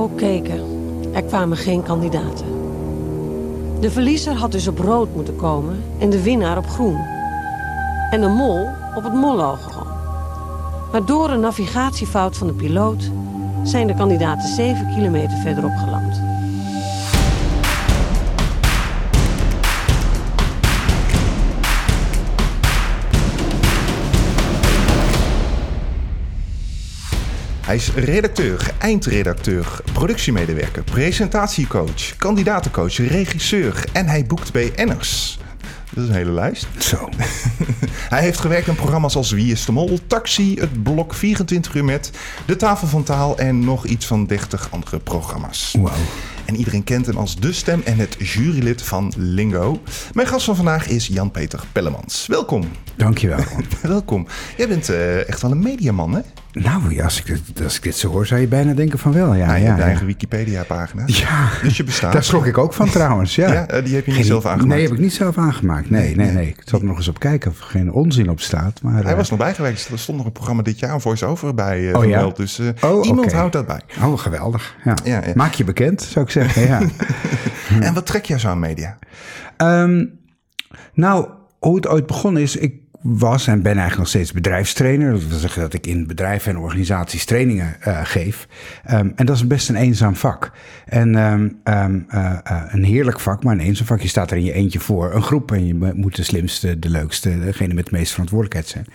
ook keken, er kwamen geen kandidaten. De verliezer had dus op rood moeten komen en de winnaar op groen. En de mol op het mollogo. Maar door een navigatiefout van de piloot zijn de kandidaten 7 kilometer verderop geland. Hij is redacteur, eindredacteur, productiemedewerker, presentatiecoach, kandidatencoach, regisseur en hij boekt BN'ers. Dat is een hele lijst. Zo. Hij heeft gewerkt aan programma's als Wie is de Mol, Taxi, Het Blok 24 uur met, De Tafel van Taal en nog iets van 30 andere programma's. Wauw. En iedereen kent hem als de stem en het jurylid van Lingo. Mijn gast van vandaag is Jan-Peter Pellemans. Welkom. Dankjewel. Welkom. Jij bent eh, echt wel een mediaman, hè? Nou, als, ik dit, als ik dit zo hoor, zou je bijna denken van wel. Ja, Ja, je ja, ja. eigen Wikipedia-pagina. Ja, Dus je bestaat. daar schrok ik ook van trouwens. Ja, Ja, eh, die heb je niet Geen- zelf aangemaakt. Nee, heb ik niet zelf aangemaakt. Nee, nee, nee. Ik er nog eens op kijken of er geen onzin op staat. Maar, Hij eh, was nog bijgewerkt. Er stond nog een programma dit jaar, een voice-over bij eh Oh, ja? Dus Oh, iemand houdt dat bij. Oh, geweldig. Ja. Maak je bekend, zou ik zeggen. Ja. En wat trek jij zo aan media? Ehm, nou, hoe het ooit begonnen is, ik was en ben eigenlijk nog steeds bedrijfstrainer. Dat wil zeggen dat ik in bedrijven en organisaties trainingen eh, geef. Ehm, en dat is best een eenzaam vak. En ehm, ehm, eh, eh, een heerlijk vak, maar een eenzaam vak. Je staat er in je eentje voor een groep en je moet de slimste, de leukste, degene met de meeste verantwoordelijkheid zijn.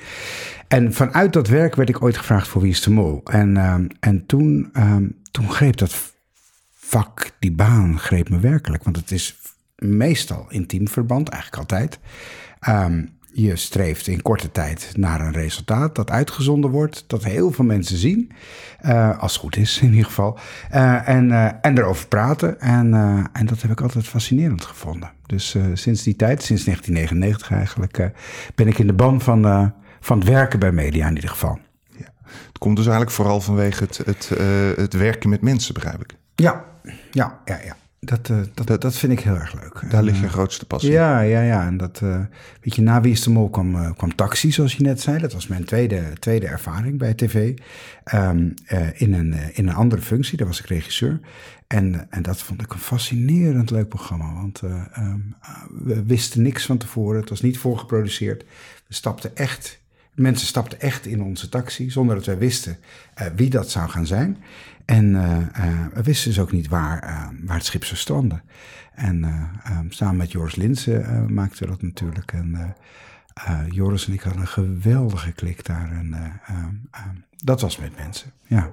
En vanuit dat werk werd ik ooit gevraagd voor Wie is de Mol. En, en toen, toen greep dat vak, die baan, greep me werkelijk. Want het is meestal intiem verband, eigenlijk altijd. Ehm, je streeft in korte tijd naar een resultaat dat uitgezonden wordt, dat heel veel mensen zien, eh, als het goed is in ieder geval, Eh, en, eh, en erover praten. En, en dat heb ik altijd fascinerend gevonden. Dus sinds die tijd, sinds 1999 eigenlijk, ben ik in de ban van, van het werken bij media in ieder geval. Ja. Het komt dus eigenlijk vooral vanwege het, het, het werken met mensen, begrijp ik. Ja, ja, ja, ja. Dat, eh, dat, dat, vind ik heel erg leuk. Daar En, ligt eh, je grootste passie. Ja, ja, ja. En dat, eh, weet je, na Wie is de Mol kwam, eh, kwam Taxi, zoals je net zei. Dat was mijn tweede, tweede ervaring bij tv. Ehm, eh, in, een, eh, in een andere functie, daar was ik regisseur. En, eh, en dat vond ik een fascinerend leuk programma. Want eh, ehm, we wisten niks van tevoren. Het was niet voorgeproduceerd. We stapten echt, mensen stapten echt in onze taxi, zonder dat wij wisten eh, wie dat zou gaan zijn. En eh, eh, we wisten dus ook niet waar, eh, waar het schip zou stranden. En eh, eh, samen met Joris Linsen maakten we dat natuurlijk. En Joris en ik hadden een geweldige klik daar. En eh, eh, eh, dat was met mensen, ja.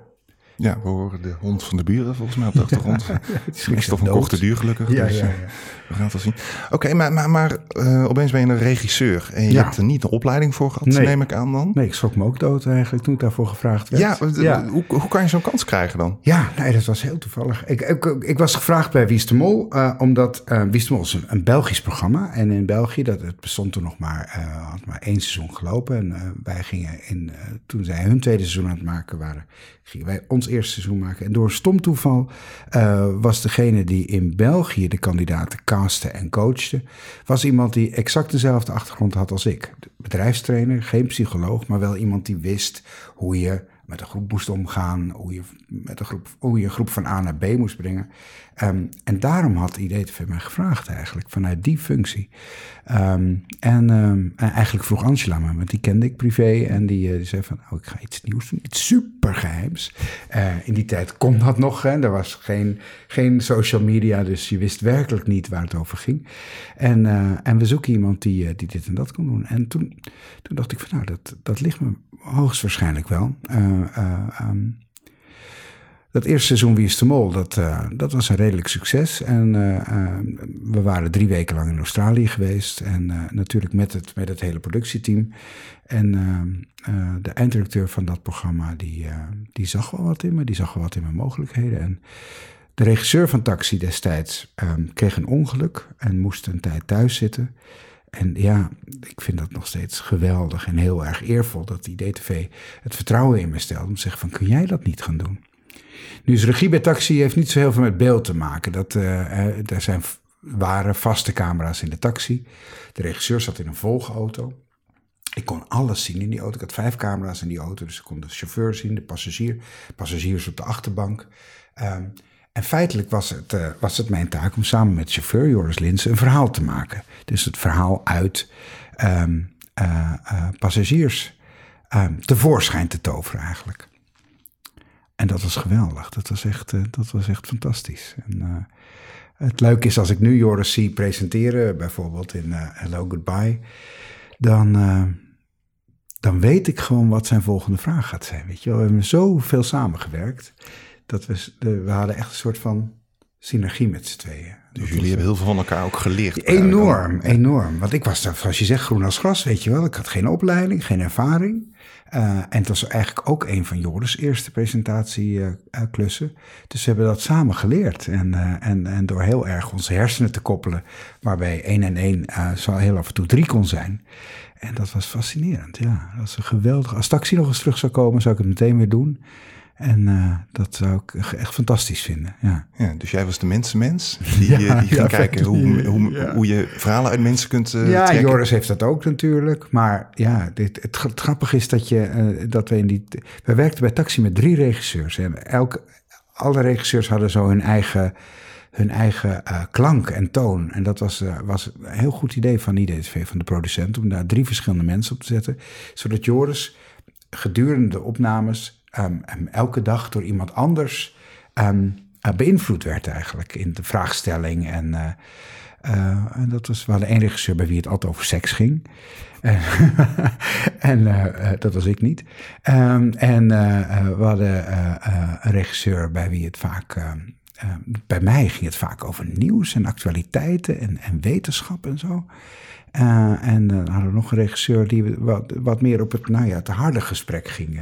Ja, we horen de hond van de buren volgens mij op de achtergrond. Het is, toch een korte duur gelukkig. Ja, dus, ja, eh, ja. We gaan het wel zien. Oké, maar, maar, maar eh, opeens ben je een regisseur. En je Ja. hebt er niet een opleiding voor gehad, Nee. neem ik aan dan. Nee, ik schrok me ook dood eigenlijk toen ik daarvoor gevraagd werd. Ja, eh, Hoe, hoe kan je zo'n kans krijgen dan? Ja, nee, dat was heel toevallig. Ik, ik, ik was gevraagd bij Wie is de Mol, omdat eh Wie is de Mol is een, een Belgisch programma. En in België, dat, het bestond toen nog maar, had maar één seizoen gelopen. En wij gingen, in, toen zij hun tweede seizoen aan het maken waren, gingen wij ons eerste seizoen maken. En door stom toeval eh, was degene die in België de kandidaten castte en coachte, was iemand die exact dezelfde achtergrond had als ik. Bedrijfstrainer, geen psycholoog, maar wel iemand die wist hoe je met een groep moest omgaan, hoe je, met een groep, hoe je een groep van A naar B moest brengen. Ehm, en daarom had IDTV mij gevraagd eigenlijk, vanuit die functie. Ehm, en, ehm, en eigenlijk vroeg Angela me, want die kende ik privé. En die, eh, die zei van, oh, ik ga iets nieuws doen, iets supergeheims. Eh in die tijd kon dat nog, hè. er was geen, geen social media, dus je wist werkelijk niet waar het over ging. En, eh, en we zoeken iemand die, die dit en dat kon doen. En toen, toen dacht ik van, nou, dat, dat ligt me hoogstwaarschijnlijk wel. Eh, eh, ehm, dat eerste seizoen Wie is de Mol, dat, eh, dat was een redelijk succes. En eh, eh, we waren drie weken lang in Australië geweest. En natuurlijk met het, met het hele productieteam. En eh, eh, de einddirecteur van dat programma, die, die zag wel wat in me. Die zag wel wat in mijn mogelijkheden. En de regisseur van Taxi destijds kreeg een ongeluk en moest een tijd thuis zitten. En ja, ik vind dat nog steeds geweldig en heel erg eervol dat IDTV het vertrouwen in me stelt. Om te zeggen van, kun jij dat niet gaan doen? Nu is regie bij taxi heeft niet zo heel veel met beeld te maken. Dat, eh, er zijn, waren vaste camera's in de taxi. De regisseur zat in een volgauto. Ik kon alles zien in die auto. Ik had vijf camera's in die auto, dus ik kon de chauffeur zien, de passagier, passagiers op de achterbank. Ehm, en feitelijk was het, uh, was het mijn taak om samen met chauffeur Joris Linsen een verhaal te maken. Dus het verhaal uit um, uh, uh, passagiers um, tevoorschijn te toveren eigenlijk. En dat was geweldig. Dat was echt, dat was echt fantastisch. En, het leuke is als ik nu Joris zie presenteren, bijvoorbeeld in Hello Goodbye, dan, dan weet ik gewoon wat zijn volgende vraag gaat zijn. Weet je wel? We hebben zoveel samengewerkt dat we, we hadden echt een soort van synergie met z'n tweeën. Dus jullie hebben heel veel van elkaar ook geleerd. Enorm, enorm. Want ik was, zoals je zegt, groen als gras, weet je wel. Ik had geen opleiding, geen ervaring. Uh, en het was eigenlijk ook een van Joris' eerste presentatieklussen. Uh, dus we hebben dat samen geleerd. En, uh, en, en door heel erg onze hersenen te koppelen, waarbij één en één zo heel af en toe drie kon zijn. En dat was fascinerend, ja. Dat was een geweldig. Als taxi nog eens terug zou komen, zou ik het meteen weer doen. En uh, dat zou ik echt fantastisch vinden. Ja. ja dus jij was de mensenmens die, ja, die ging ja, kijken hoe, hoe, hoe je verhalen uit mensen kunt uh, Ja, trekken. Joris heeft dat ook natuurlijk. Maar ja, dit, het, het grappige is dat, je, uh, dat we in die... We werkten bij Taxi met drie regisseurs. En elke, alle regisseurs hadden zo hun eigen, hun eigen klank en toon. En dat was, was een heel goed idee van IDTV, van de producent... om daar drie verschillende mensen op te zetten. Zodat Joris gedurende de opnames um, elke dag door iemand anders um, uh, beïnvloed werd eigenlijk in de vraagstelling. En, uh, en dat was, we hadden één regisseur bij wie het altijd over seks ging. en dat was ik niet. En we hadden een regisseur bij wie het vaak... bij mij ging het vaak over nieuws en actualiteiten en, en wetenschap en zo. Uh, en dan hadden we nog een regisseur die wat, wat meer op het, nou ja, het harde gesprek ging.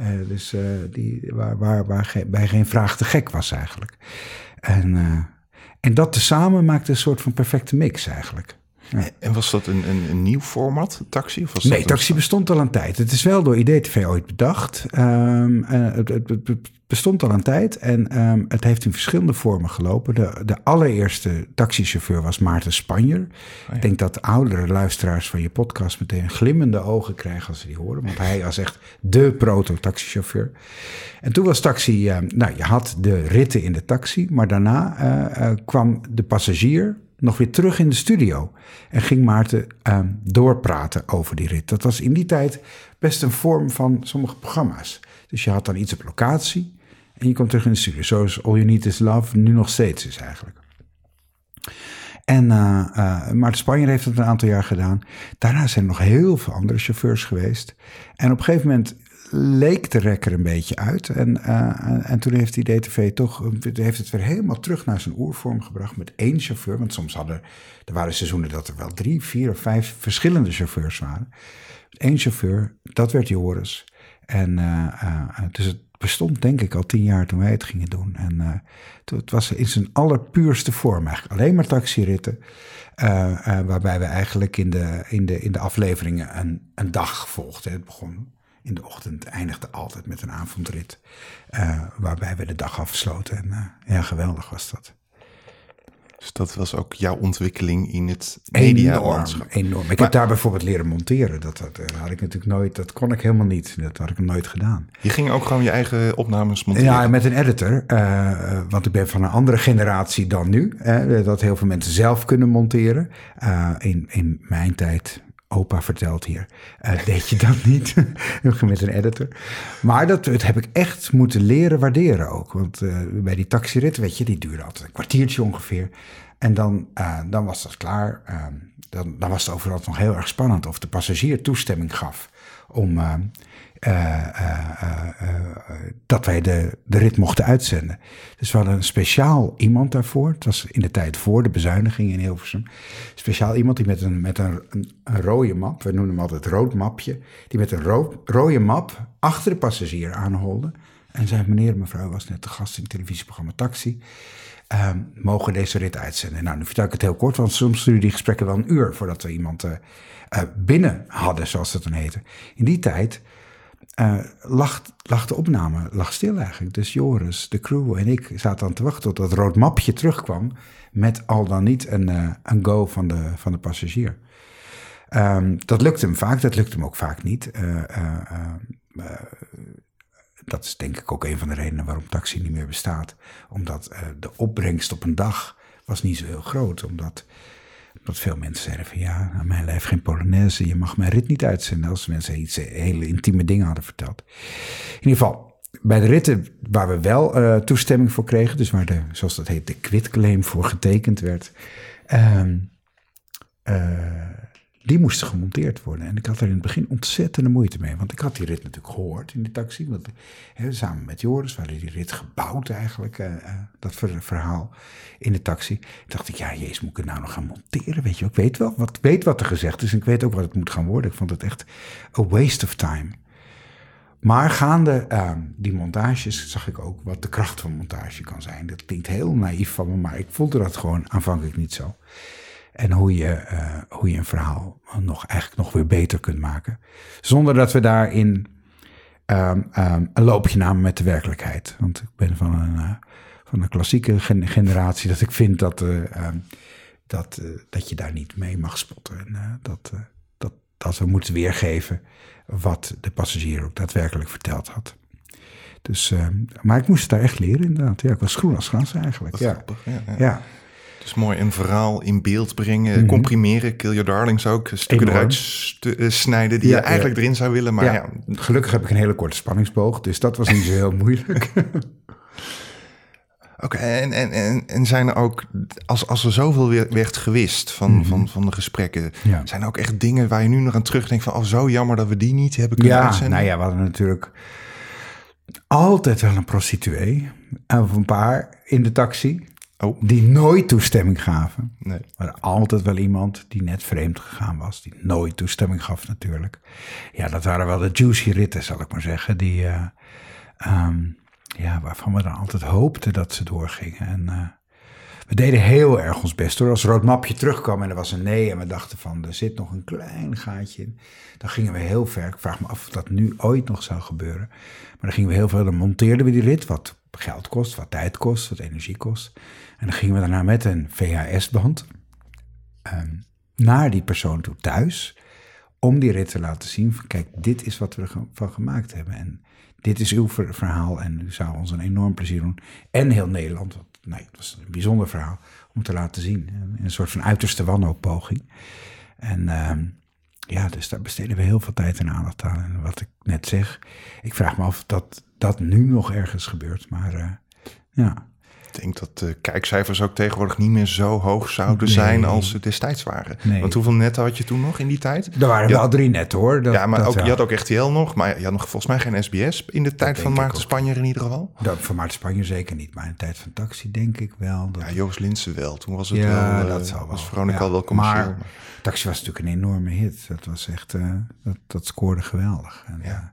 Uh, dus uh, die, waar, waar, waar ge, bij geen vraag te gek was eigenlijk. En, en dat tezamen maakte een soort van perfecte mix eigenlijk. Ja. En was dat een, een, een, nieuw format, Taxi? Of was nee, dat Taxi bestond al een tijd. Het is wel door IDTV ooit bedacht. Um, het, het, het, bestond al een tijd en um, het heeft in verschillende vormen gelopen. De, de allereerste taxichauffeur was Maarten Spanjer. Oh ja. Ik denk dat oudere luisteraars van je podcast meteen glimmende ogen krijgen als ze die horen. Want hij was echt de proto-taxichauffeur. En toen was taxi, uh, nou je had de ritten in de taxi, maar daarna uh, uh, kwam de passagier nog weer terug in de studio. En ging Maarten uh, doorpraten over die rit. Dat was in die tijd best een vorm van sommige programma's. Dus je had dan iets op locatie en je komt terug in de studio. Zoals All You Need Is Love nu nog steeds is eigenlijk. En uh, uh, Maarten Spanjer heeft het een aantal jaar gedaan. Daarna zijn er nog heel veel andere chauffeurs geweest. En op een gegeven moment leek de rekker een beetje uit. En, uh, en toen heeft die DTV toch, heeft het weer helemaal terug naar zijn oervorm gebracht met één chauffeur. Want soms hadden, er waren seizoenen dat er wel drie, vier of vijf verschillende chauffeurs waren. Eén chauffeur, dat werd Joris. En uh, dus het bestond denk ik al tien jaar toen wij het gingen doen. En uh, het was in zijn allerpuurste vorm eigenlijk. Alleen maar taxiritten. Uh, uh, waarbij we eigenlijk in de, in de, in de afleveringen een, een dag volgden. Het begon in de ochtend, eindigde altijd met een avondrit. waarbij we de dag afsloten. En ja, geweldig was dat. Dus dat was ook jouw ontwikkeling in het media enorm, enorm. Ik maar, heb daar bijvoorbeeld leren monteren. Dat, dat, dat, had ik natuurlijk nooit, dat kon ik helemaal niet. Dat had ik nooit gedaan. Je ging ook gewoon je eigen opnames monteren? Ja, met een editor. Uh, want ik ben van een andere generatie dan nu. Uh, dat heel veel mensen zelf kunnen monteren. Uh, in, in mijn tijd opa vertelt hier, uh, deed je dat niet met een editor. Maar dat, heb ik echt moeten leren waarderen ook. Want uh, bij die taxirit, weet je, die duurde altijd een kwartiertje ongeveer. En dan, uh, dan was dat klaar. dan, dan was het overal nog heel erg spannend of de passagier toestemming gaf om dat wij de, de rit mochten uitzenden. Dus we hadden een speciaal iemand daarvoor. Het was in de tijd voor de bezuiniging in Hilversum. Speciaal iemand die met een, met een, een, rode map, we noemen hem altijd rood mapje, die met een ro rode map achter de passagier aanholde. En zei, meneer en mevrouw, was net de gast in het televisieprogramma Taxi. Uh, mogen deze rit uitzenden? Nou, nu vertel ik het heel kort, want soms duren die gesprekken wel een uur voordat we iemand binnen hadden, zoals dat dan heette. In die tijd uh, de opname lag stil eigenlijk. Dus Joris, de crew en ik zaten aan te wachten tot dat rood mapje terugkwam. Met al dan niet een, uh, een go van de, van de passagier. Ehm, dat lukt hem vaak, dat lukt hem ook vaak niet. Eh, eh, eh, dat is denk ik ook een van de redenen waarom taxi niet meer bestaat. Omdat de opbrengst op een dag was niet zo heel groot. Omdat, omdat veel mensen zeiden van ja, aan mijn lijf geen Polonaise. Je mag mijn rit niet uitzenden als mensen iets hele intieme dingen hadden verteld. In ieder geval, bij de ritten waar we wel toestemming voor kregen, dus waar de, zoals dat heet, de quitclaim voor getekend werd, uh, die moesten gemonteerd worden. En ik had er in het begin ontzettende moeite mee. Want ik had die rit natuurlijk gehoord in de taxi. Want, samen met Joris hadden die rit gebouwd eigenlijk. Uh, dat verhaal in de taxi. dacht ik, ja jezus, moet ik het nou nog gaan monteren? Weet je, ik weet wel wat, weet wat er gezegd is. En ik weet ook wat het moet gaan worden. Ik vond het echt a waste of time. Maar gaande uh, die montages zag ik ook wat de kracht van montage kan zijn. Dat klinkt heel naïef van me, maar ik voelde dat gewoon aanvankelijk niet zo. En hoe je, uh, hoe je een verhaal nog, eigenlijk nog weer beter kunt maken. Zonder dat we daarin um, um, een loopje namen met de werkelijkheid. Want ik ben van een, uh, van een klassieke generatie dat ik vind dat, uh, um, dat, dat je daar niet mee mag spotten. En dat, dat, dat we moeten weergeven wat de passagier ook daadwerkelijk verteld had. Dus, maar ik moest het daar echt leren inderdaad. Ja, ik was groen als gras eigenlijk. Ja. Grappig, ja, ja. ja. Dus mooi een verhaal in beeld brengen, mhm. comprimeren, kill your darlings ook, stukken eruit eh, snijden die je eigenlijk erin zou willen. Maar ja. Gelukkig heb ik een hele korte spanningsboog, dus dat was niet zo heel moeilijk. Oké, en, en, en, en zijn er ook, als, als er zoveel werd gewist van, mhm. van, van de gesprekken, zijn er ook echt dingen waar je nu nog aan terugdenkt van, oh zo jammer dat we die niet hebben kunnen ja, uitzenden? Nou ja, we hadden natuurlijk altijd wel een prostituee, of een paar in de taxi. Oh. Die nooit toestemming gaven. Nee. Maar altijd wel iemand die net vreemd gegaan was. Die nooit toestemming gaf natuurlijk. Ja, dat waren wel de juicy ritten, zal ik maar zeggen. Die, uh, um, ja, waarvan we dan altijd hoopten dat ze doorgingen. En uh, we deden heel erg ons best hoor. Als rood mapje terugkwam en er was een nee en we dachten van er zit nog een klein gaatje in. Dan gingen we heel ver. Ik vraag me af of dat nu ooit nog zou gebeuren. Maar dan gingen we heel veel, dan monteerden we die rit, wat geld kost, wat tijd kost, wat energie kost. En dan gingen we daarna met een VHS-band um, naar die persoon toe thuis. Om die rit te laten zien van kijk, dit is wat we ervan gemaakt hebben. En dit is uw verhaal en u zou ons een enorm plezier doen. En heel Nederland, want nee, het was een bijzonder verhaal om te laten zien. Een soort van uiterste wanhoop-poging. En uh, ja, dus daar besteden we heel veel tijd en aandacht aan. En wat ik net zeg, ik vraag me af of dat, dat nu nog ergens gebeurt. Maar uh, ja, ik denk dat de kijkcijfers ook tegenwoordig niet meer zo hoog zouden zijn als ze destijds waren. Nee. Want hoeveel netten had je toen nog in die tijd? Er waren wel drie netten hoor. Dat, ja, maar ook, je had ook RTL nog, maar je had nog volgens mij geen SBS in de tijd van Maarten Spanjer in ieder geval. Dat, van Maarten Spanjer zeker niet, maar in de tijd van Taxi denk ik wel. Dat... Ja, Joost Linsen wel. Toen was het ja, wel, dat uh, was Veronica al wel commercieel. Maar, Taxi was natuurlijk een enorme hit. Dat was echt, uh, dat, dat scoorde geweldig. En, ja.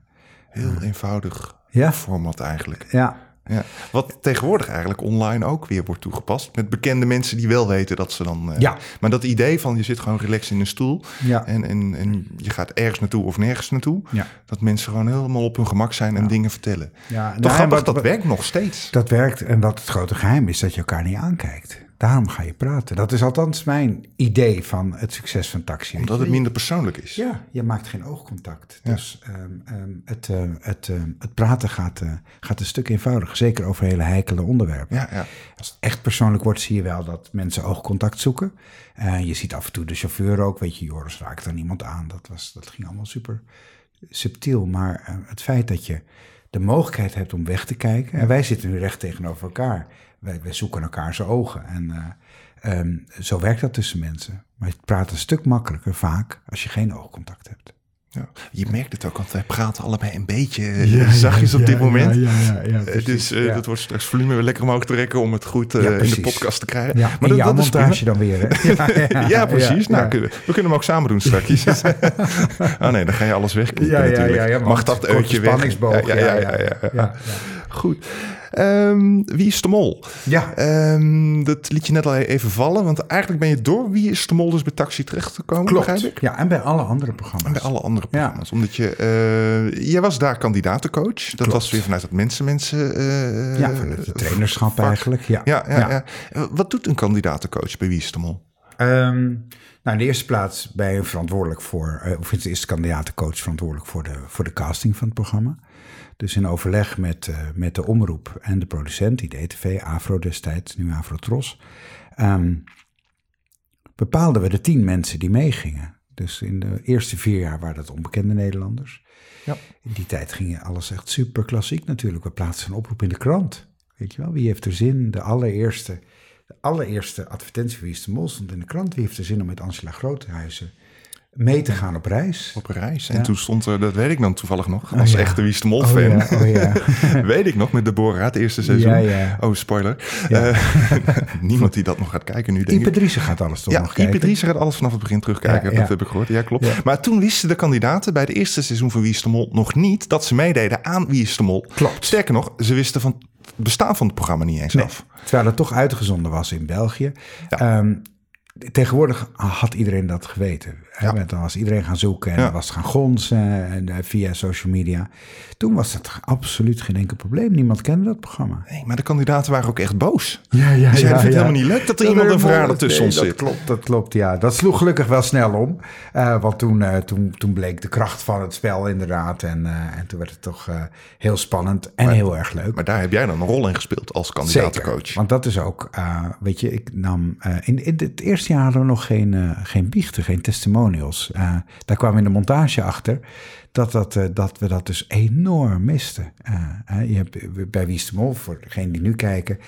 Heel eenvoudig ja? format eigenlijk. Ja, ja. Wat tegenwoordig eigenlijk online ook weer wordt toegepast. Met bekende mensen die wel weten dat ze dan. Uh, ja. Maar dat idee van je zit gewoon relaxed in een stoel. Ja. En, en, en je gaat ergens naartoe of nergens naartoe. Ja. Dat mensen gewoon helemaal op hun gemak zijn en dingen vertellen. Ja, Toch grappig, dat werkt nog steeds. Dat werkt. En wat het grote geheim is, dat je elkaar niet aankijkt. Daarom ga je praten. Dat is althans mijn idee van het succes van taxi. Omdat het minder persoonlijk is. Ja, je maakt geen oogcontact. Dus um, um, het, uh, het, uh, het praten gaat, uh, gaat een stuk eenvoudiger. Zeker over hele heikele onderwerpen. Ja, ja. Als het echt persoonlijk wordt, zie je wel dat mensen oogcontact zoeken. je ziet af en toe de chauffeur ook. Weet je, Joris raakt dan iemand aan. Dat, was, dat ging allemaal super subtiel. Maar het feit dat je de mogelijkheid hebt om weg te kijken. En wij zitten nu recht tegenover elkaar wij, wij zoeken elkaar zijn ogen. En uh, um, zo werkt dat tussen mensen. Maar je praat een stuk makkelijker vaak als je geen oogcontact hebt. Ja. Je merkt het ook, want wij praten allebei een beetje ja, zachtjes op dit moment. Ja, ja, uh, dus uh, dat wordt straks volume weer lekker omhoog trekken om het goed uh, in de podcast te krijgen. Ja, maar dat, dat is montage dan weer. Hè? ja, precies. nou, we kunnen hem ook samen doen straks. oh nee, dan ga je alles wegknippen ja, natuurlijk. Ja, Mag dat uitje weg? Ja, ja, ja, ja, Goed. Um, wie is de mol? Ja. Um, dat liet je net al even vallen, want eigenlijk ben je door Wie is de mol dus bij Taxi terechtgekomen, Klopt. begrijp ik? Ja, en bij alle andere programma's. En bij alle andere programma's. Ja. Omdat je, uh, jij was daar kandidatencoach. Dat Klopt. was weer vanuit het mensen-mensen... Uh, ja, vanuit het trainerschap eigenlijk. Ja. Ja, ja, ja. Wat doet een kandidatencoach bij Wie is de mol? Um, nou, in de eerste plaats ben je verantwoordelijk voor, of is de kandidatencoach verantwoordelijk voor de, voor de casting van het programma. Dus in overleg met, uh, met de omroep en de producent, die DTV, Afro destijds, nu Afrotros, um, bepaalden we de tien mensen die meegingen. Dus in de eerste vier jaar waren dat onbekende Nederlanders. Ja. In die tijd ging alles echt super klassiek natuurlijk. We plaatsen een oproep in de krant. Weet je wel, wie heeft er zin? De allereerste, de allereerste advertentie voor Wie is de Mol stond in de krant. Wie heeft er zin om met Angela Groothuizen mee te gaan op reis. Op reis. En toen stond er, dat weet ik dan toevallig nog, als oh, echte Wie Mol fan. Oh, ja. Oh, ja. weet ik nog, met Deborah, het eerste seizoen. Oh, spoiler. Uh, niemand die dat nog gaat kijken nu, denk Ipe Driessen gaat alles toch nog kijken? Ipe gaat alles vanaf het begin terugkijken, dat heb ik gehoord. Ja, klopt. Maar toen wisten de kandidaten bij het eerste seizoen van Wie is de Mol nog niet dat ze meededen aan Wie de Mol. Klopt. Sterker nog, ze wisten van het bestaan van het programma niet eens af. Terwijl het toch uitgezonden was in België. Um, Tegenwoordig had iedereen dat geweten. Ja. Dan was iedereen gaan zoeken en ja. was gaan gonzen en, uh, via social media. Toen was dat absoluut geen enkel probleem. Niemand kende dat programma. Nee, maar de kandidaten waren ook echt boos. Ja, ja, het helemaal niet leuk dat er iemand een verrader tussen ons zit. Dat klopt, dat klopt, ja. Dat sloeg gelukkig wel snel om. Uh, want toen, uh, toen, toen bleek de kracht van het spel inderdaad. En, en toen werd het toch heel spannend en heel erg leuk. Maar daar heb jij dan een rol in gespeeld als kandidatencoach. want dat is ook, weet je, ik nam... in, in het eerste jaar hadden we nog geen, geen biechten, geen testimonials. daar kwamen in de montage achter dat, dat, uh, dat we dat dus enorm misten. Uh, je hebt bij Wie is de Mol, voor degenen die nu kijken,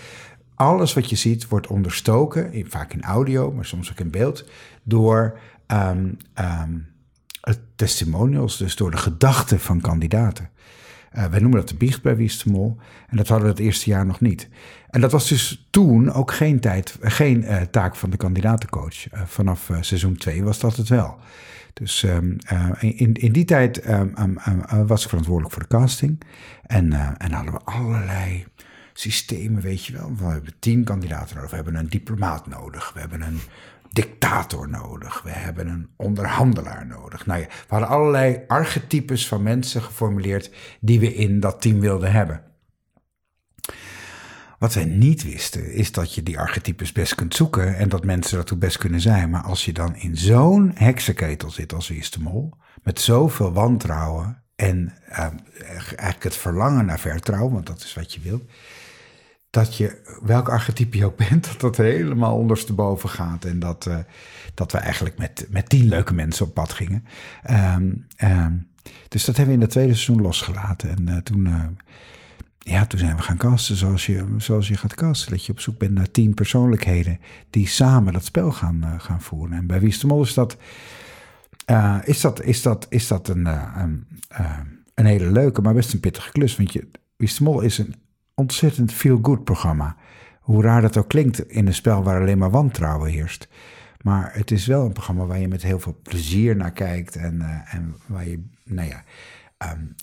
alles wat je ziet wordt onderstoken, in, vaak in audio, maar soms ook in beeld, door um, um, testimonials, dus door de gedachten van kandidaten. Wij noemen dat de biecht bij Wie is de Mol. En dat hadden we het eerste jaar nog niet. En dat was dus toen ook geen, tijd, geen uh, taak van de kandidatencoach. Uh, vanaf seizoen 2 was dat het wel. Dus uh, in, in die tijd um, um, was ik verantwoordelijk voor de casting. En, en hadden we allerlei systemen, weet je wel. We hebben tien kandidaten nodig. We hebben een diplomaat nodig. We hebben een dictator nodig. We hebben een onderhandelaar nodig. Nou ja, we hadden allerlei archetypes van mensen geformuleerd die we in dat team wilden hebben. Wat wij niet wisten, is dat je die archetypes best kunt zoeken en dat mensen dat best kunnen zijn. Maar als je dan in zo'n heksenketel zit als de Mol, met zoveel wantrouwen en uh, eigenlijk het verlangen naar vertrouwen, want dat is wat je wilt, dat je, welk archetype je ook bent, dat dat helemaal ondersteboven gaat. En dat, uh, dat we eigenlijk met, met tien leuke mensen op pad gingen. Um, um, dus dat hebben we in het tweede seizoen losgelaten. En uh, toen uh, ja, toen zijn we gaan casten zoals je, zoals je gaat casten. Dat je op zoek bent naar tien persoonlijkheden die samen dat spel gaan, uh, gaan voeren. En bij Wie is de Mol is dat, uh, is dat, is dat, is dat een, uh, een, een hele leuke, maar best een pittige klus. Want je, is de Mol is een ontzettend feel-good programma. Hoe raar dat ook klinkt in een spel waar alleen maar wantrouwen heerst. Maar het is wel een programma waar je met heel veel plezier naar kijkt. En, en waar je, nou ja um,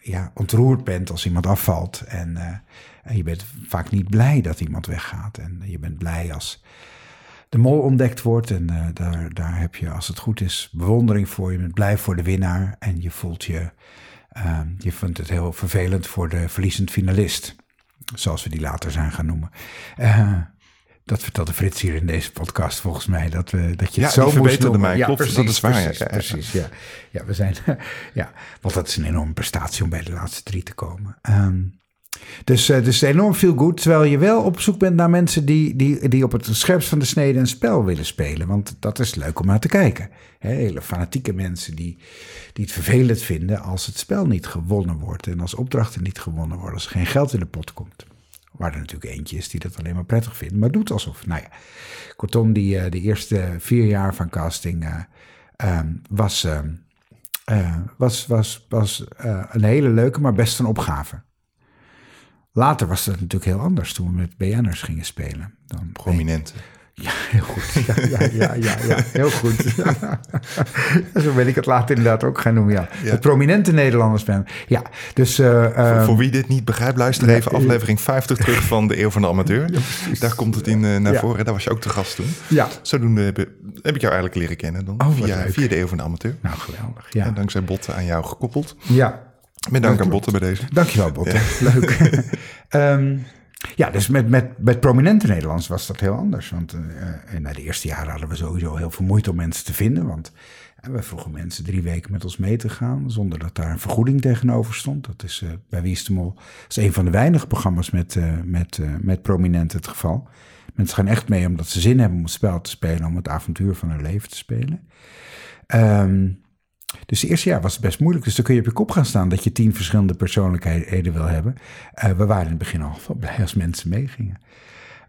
ja, ontroerd bent als iemand afvalt. En, uh, en, je bent vaak niet blij dat iemand weggaat. En je bent blij als de mol ontdekt wordt. En uh, daar, daar heb je, als het goed is, bewondering voor. Je bent blij voor de winnaar. En je voelt je, uh, je vindt het heel vervelend voor de verliezend finalist. Zoals we die later zijn gaan noemen. Dat vertelde Frits hier in deze podcast volgens mij. Dat, we, dat je het zo verbeterde mij. Ja, Klopt, precies, dat is waar. Precies, ja, precies, ja. ja, we zijn, ja, want dat is een enorme prestatie om bij de laatste drie te komen. Um, dus, uh, dus enorm veel goed. Terwijl je wel op zoek bent naar mensen die, die, die op het scherpst van de snede een spel willen spelen. Want dat is leuk om naar te kijken. He, hele fanatieke mensen die, die het vervelend vinden als het spel niet gewonnen wordt. En als opdrachten niet gewonnen worden. Als er geen geld in de pot komt. Waar er natuurlijk eentje is die dat alleen maar prettig vindt, maar doet alsof. Nou ja, kortom, die, uh, de eerste vier jaar van casting uh, um, was, uh, was, was, was een hele leuke, maar best een opgave. Later was dat natuurlijk heel anders toen we met BN'ers gingen spelen. Dan Prominenten. Ja, heel goed. Ja, ja, ja, ja, ja heel goed. Zo ben ik het later inderdaad ook gaan noemen, ja. Het prominente Nederlanders ben. Ja, dus... Uh, voor, wie dit niet begrijpt, luister even aflevering 50 terug van de Eeuw van de Amateur. Daar komt het in uh, naar voren. Daar was je ook te gast toen. Ja. Zodoende heb, heb ik jou eigenlijk leren kennen dan. Oh, via, via de Eeuw van de Amateur. Nou, geweldig. Ja. En dankzij Botten aan jou gekoppeld. Ja. Met dank aan Botten bij deze. Dankjewel, Botten. Leuk. um, Ja, dus met, met, met prominente Nederlands was dat heel anders. Want uh, in de eerste jaren hadden we sowieso heel veel moeite om mensen te vinden. Want we vroegen mensen drie weken met ons mee te gaan, zonder dat daar een vergoeding tegenover stond. Dat is bij Wie is een van de weinige programma's met, met, met prominenten het geval. Mensen gaan echt mee omdat ze zin hebben om het spel te spelen, om het avontuur van hun leven te spelen. Um, dus het eerste jaar was het best moeilijk. Dus dan kun je op je kop gaan staan dat je tien verschillende persoonlijkheden wil hebben. we waren in het begin al blij als mensen meegingen.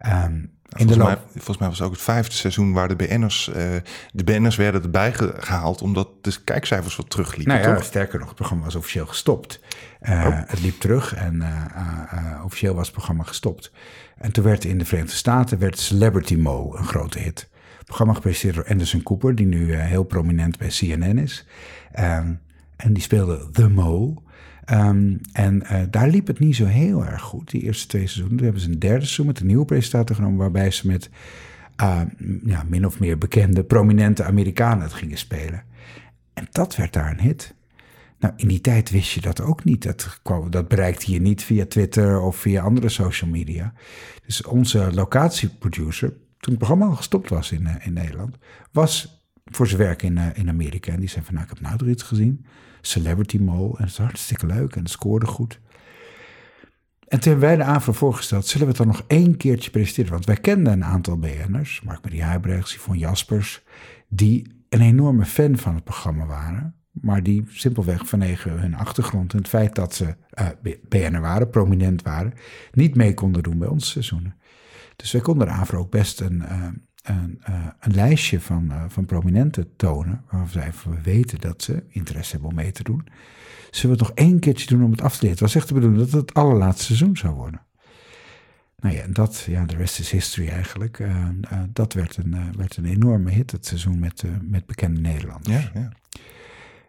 Um, volgens, mij, volgens mij was het ook het vijfde seizoen waar de BN'ers, uh, de BN'ers werden erbij gehaald omdat de kijkcijfers wat terugliepen. Nou ja, toch? sterker nog, het programma was officieel gestopt. Uh, oh. Het liep terug en uh, officieel was het programma gestopt. En toen werd in de Verenigde Staten werd Celebrity Mo een grote hit. Programma gepresenteerd door Anderson Cooper, die nu heel prominent bij CNN is. Um, en die speelde The Mo. Um, en uh, daar liep het niet zo heel erg goed, die eerste twee seizoenen. Toen hebben ze een derde seizoen met een nieuwe presentator genomen, waarbij ze met uh, ja, min of meer bekende, prominente Amerikanen het gingen spelen. En dat werd daar een hit. Nou, in die tijd wist je dat ook niet. Dat, dat bereikte je niet via Twitter of via andere social media. Dus onze locatieproducer, toen het programma al gestopt was in, uh, in Nederland, was voor zijn werk in, in Amerika. En die zei van, nou, ik heb nou er iets gezien. Celebrity Mole. En het is hartstikke leuk en het scoorde goed. En toen hebben wij de voorgesteld, zullen we het dan nog één keertje presenteren? Want wij kenden een aantal BN'ers, Mark-Marie Huibrechts, Yvonne Jaspers, die een enorme fan van het programma waren. Maar die simpelweg vanwege hun achtergrond en het feit dat ze uh, eh, BN'er waren, prominent waren, niet mee konden doen bij ons seizoenen. Dus wij konden de AVRO ook best een, uh, een, uh, een lijstje van, uh, van prominenten tonen, waarvan we weten dat ze interesse hebben om mee te doen. Zullen we het nog één keertje doen om het af te leren? Het was echt de bedoeling dat het het allerlaatste seizoen zou worden. Nou ja, dat, ja, de rest is history eigenlijk. Dat werd een, werd een enorme hit, het seizoen met, met bekende Nederlanders. Ja.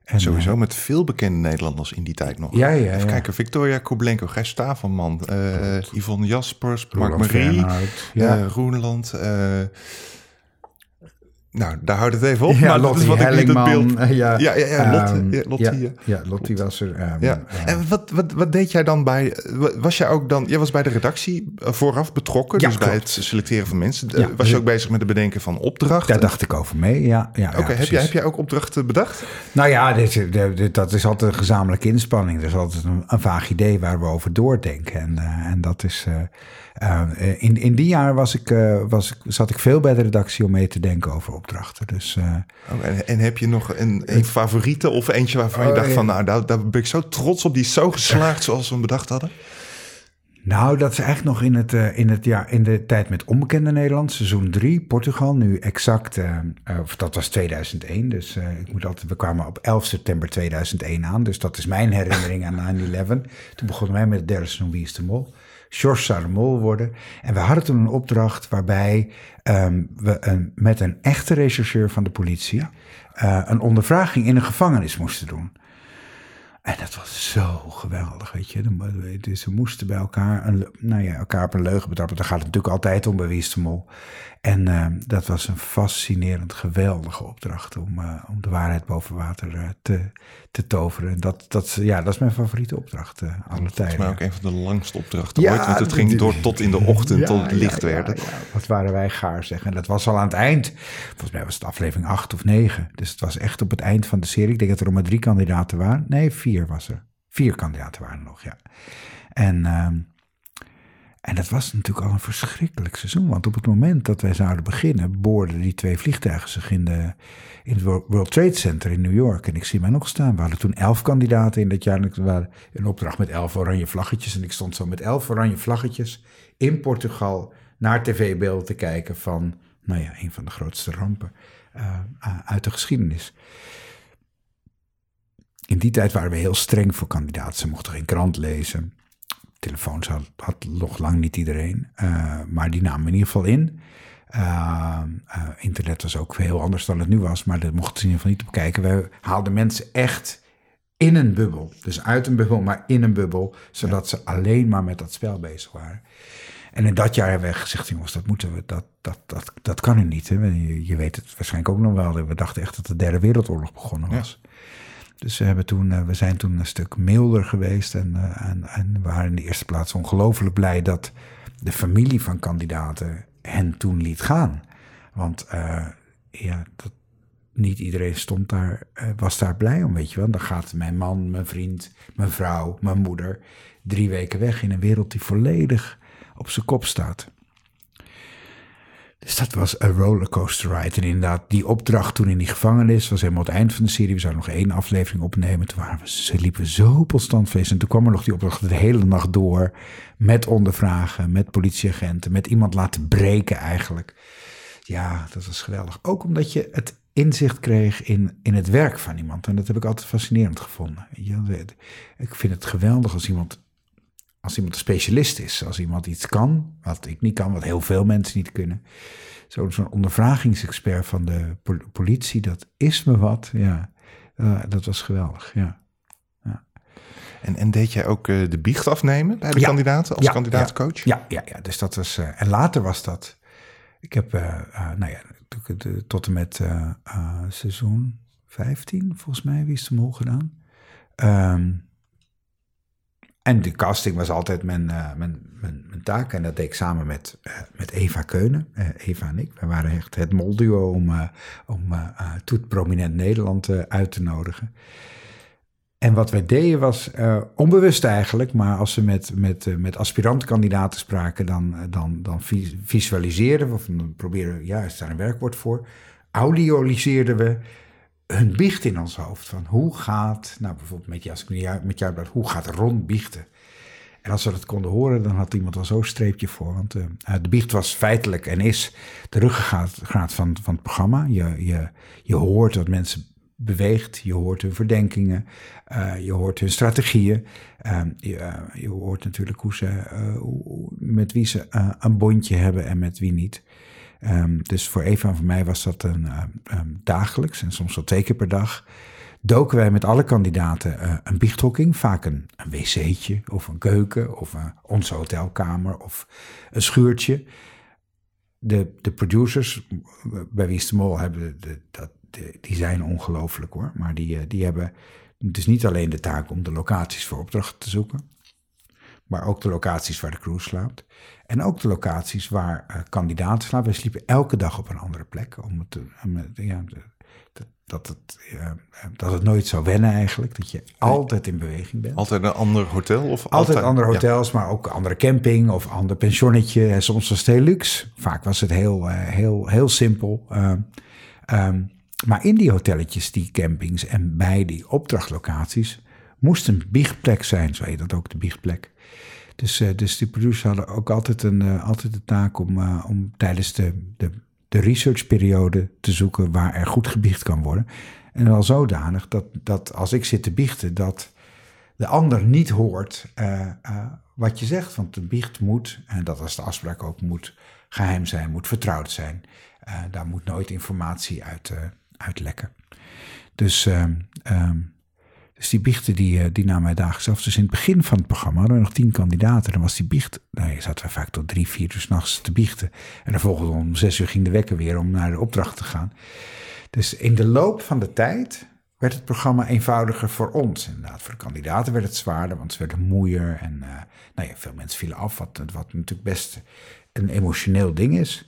En, Sowieso met veel bekende Nederlanders in die tijd nog. Ja, ja, Even kijken, Victoria Koblenko, Gijs Stavelman, uh, Yvonne Jaspers, Mark Marie, ja. Roenland, nou, daar houdt het even op. Ja, maar Lottie wat Hellingman. Ik beeld... Ja, ja, ja, ja, Lotte, ja, Lottie, ja, ja, Lottie was er. Um, ja. En wat, wat, wat deed jij dan bij... Was jij ook dan... Jij was bij de redactie eh, vooraf betrokken, dus bij het selecteren van mensen. Eh, was je ook bezig met het bedenken van opdrachten? Daar dacht ik over mee, ja. ja Oké, heb, jij, heb jij ook opdrachten bedacht? Nou ja, dit, dit, dat is altijd een gezamenlijke inspanning. Er is altijd een, een vaag idee waar we over doordenken. En, uh, en dat is... Uh, uh, in, in die jaar was ik, uh, was, zat ik veel bij de redactie om mee te denken over opdrachten. Dus, uh, oh, en, en, heb je nog een, een favoriete of eentje waarvan je oh, dacht van... nou, daar, daar ben ik zo trots op, die is zo geslaagd zoals we hem bedacht hadden? Nou, dat is eigenlijk nog in, het, in, het, ja, in de tijd met onbekende Nederland, seizoen 3, Portugal. Nu exact, of dat was 2001. Dus ik moet altijd, we kwamen op 11 september 2001 aan. Dus dat is mijn herinnering aan 9-11. Toen begonnen wij met het derde seizoen Wie is de Mol. George zou mol worden. En we hadden toen een opdracht waarbij um, we een, met een echte rechercheur van de politie uh, een ondervraging in een gevangenis moesten doen. En dat was zo geweldig, weet je. Dus ze moesten bij elkaar, een, nou ja, elkaar op een leugen betrappen. Daar gaat het natuurlijk altijd om bij Wie Mol. En uh, dat was een fascinerend, geweldige opdracht om, uh, om de waarheid boven water uh, te, te toveren. En dat, dat, ja, dat is mijn favoriete opdracht alle tijden. Volgens mij ook een van de langste opdrachten ja, ooit. Want het ging door tot in de ochtend, ja, tot het licht ja, werd. wat waren wij gaar zeg. En dat was al aan het eind. Volgens mij was het aflevering acht of negen. Dus het was echt op het eind van de serie. Ik denk dat er maar drie kandidaten waren. Nee, vier was er. Vier kandidaten waren er nog, ja. En... En dat was natuurlijk al een verschrikkelijk seizoen. Want op het moment dat wij zouden beginnen, boorden die twee vliegtuigen zich in, de, in het World Trade Center in New York. En ik zie mij nog staan. We hadden toen elf kandidaten in dat jaar. En waren een opdracht met elf oranje vlaggetjes. En ik stond zo met elf oranje vlaggetjes in Portugal naar tv-beelden te kijken van, nou ja, een van de grootste rampen uh, uit de geschiedenis. In die tijd waren we heel streng voor kandidaten. Ze mochten geen krant lezen telefoons had, had nog lang niet iedereen, uh, maar die namen in ieder geval in. Uh, uh, internet was ook heel anders dan het nu was, maar dat mochten ze in ieder geval niet op kijken. We haalden mensen echt in een bubbel. Dus uit een bubbel, maar in een bubbel, zodat ze alleen maar met dat spel bezig waren. En in dat jaar hebben we gezegd, jongens, dat moeten we, dat, dat, dat, dat kan er niet. Hè? Je, je, weet het waarschijnlijk ook nog wel. We dachten echt dat de derde wereldoorlog begonnen was. Ja. Dus we, hebben toen, eh, we zijn toen een stuk milder geweest. En, eh, en, en we waren in de eerste plaats ongelooflijk blij dat de familie van kandidaten hen toen liet gaan. Want ja, dat, niet iedereen stond daar, was daar blij om, weet je wel. Dan gaat mijn man, mijn vriend, mijn vrouw, mijn moeder drie weken weg in een wereld die volledig op zijn kop staat. Dus dat was een rollercoaster ride. En inderdaad, die opdracht toen in die gevangenis was helemaal het eind van de serie. We zouden nog één aflevering opnemen. Toen waren we, ze liepen zo op standvlees. En toen kwam er nog die opdracht de hele nacht door. Met ondervragen, met politieagenten, met iemand laten breken eigenlijk. Ja, dat was geweldig. Ook omdat je het inzicht kreeg in, in het werk van iemand. En dat heb ik altijd fascinerend gevonden. Ik vind het geweldig als iemand als iemand een specialist is, als iemand iets kan, wat ik niet kan, wat heel veel mensen niet kunnen. Zo'n ondervragingsexpert van de politie, dat is me wat. Ja, uh, dat was geweldig. Ja. ja. En, en deed jij ook uh, de biecht afnemen bij de kandidaten als ja, kandidaatcoach? Ja, ja, ja, dus dat was. Uh, en later was dat. Ik heb, nou ja, tot en met seizoen 15, volgens mij, wie is de mol gedaan. Um, en de casting was altijd mijn, uh, mijn, mijn, mijn, taak. En dat deed ik samen met, uh, met Eva Keunen. Uh, Eva en ik. We waren echt het molduo om, om Toet Prominent Nederland uit te nodigen. En wat wij deden was onbewust eigenlijk, maar als we met, met, met aspirantkandidaten spraken, dan, dan, dan visualiseerden we, of dan proberen, ja, is daar een werkwoord voor, audioliseerden we hun biecht in ons hoofd. Van hoe gaat, nou bijvoorbeeld met, als ik met jou hoe gaat Ron biechten? En als we dat konden horen, dan had iemand wel zo'n streepje voor. Want uh, de biecht was feitelijk en is de ruggengraat van, van het programma. Je, je, je hoort wat mensen beweegt, je hoort hun verdenkingen, uh, je hoort hun strategieën. Uh, je, je, hoort natuurlijk hoe ze, met wie ze een bondje hebben en met wie niet. Um, dus voor Eva voor mij was dat een um, dagelijks en soms wel twee keer per dag. Doken wij met alle kandidaten uh, een biechthokking, vaak een, een wc'tje of een keuken of uh, onze hotelkamer of een schuurtje. De, de producers bij Wie is de Mol hebben de, die zijn ongelooflijk hoor. Maar die, die hebben dus niet alleen de taak om de locaties voor opdrachten te zoeken, maar ook de locaties waar de crew slaapt. En ook de locaties waar uh, kandidaten slapen. Wij sliepen elke dag op een andere plek. Om het, ja, dat, dat, het, dat het nooit zou wennen eigenlijk. Dat je altijd in beweging bent. Altijd een ander hotel? Of altijd, altijd andere hotels, maar ook andere camping of ander pensionnetje. Soms was het heel luxe. Vaak was het heel, uh, heel, heel simpel. Uh, um, maar in die hotelletjes, die campings en bij die opdrachtlocaties... moest een biechtplek zijn, zo heet dat ook, de biechtplek. Dus, uh, dus die producers hadden ook altijd, een, uh, altijd de taak om, uh, om tijdens de, de, de researchperiode te zoeken waar er goed gebiecht kan worden. En wel zodanig dat, dat als ik zit te biechten, dat de ander niet hoort wat je zegt. Want de biecht moet, en dat als de afspraak ook moet, geheim zijn, moet vertrouwd zijn. daar moet nooit informatie uit, lekken. Dus um, dus die biechten die, eh, die namen wij dagelijks af. Dus in het begin van het programma hadden we nog tien kandidaten. Dan was die biecht, nou, je zaten we vaak tot drie, vier uur s'nachts te biechten. En dan volgende om zes uur ging de wekker weer om naar de opdracht te gaan. Dus in de loop van de tijd werd het programma eenvoudiger voor ons. Inderdaad, voor de kandidaten werd het zwaarder, want ze werden moeier. En uh, nou ja, veel mensen vielen af, wat, wat natuurlijk best een emotioneel ding is.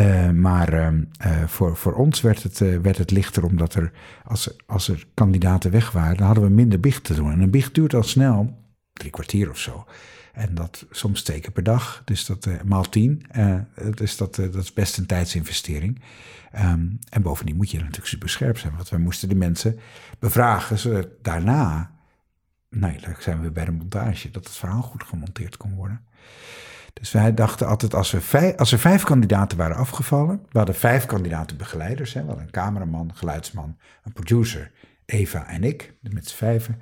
Uh, maar uh, voor, voor ons werd het, uh, werd het lichter, omdat er, als, als er kandidaten weg waren, dan hadden we minder biecht te doen. En een biecht duurt al snel, drie kwartier of zo. En dat soms keer per dag, dus dat maal tien. dus dat, dat is best een tijdsinvestering. Um, en bovendien moet je natuurlijk super scherp zijn, want wij moesten de mensen bevragen, daarna, nou, daar zijn we bij de montage, dat het verhaal goed gemonteerd kon worden. Dus wij dachten altijd, als, we vijf, als er vijf kandidaten waren afgevallen, we hadden vijf kandidaten begeleiders, hè, we hadden een cameraman, geluidsman, een producer, Eva en ik, met z'n vijven.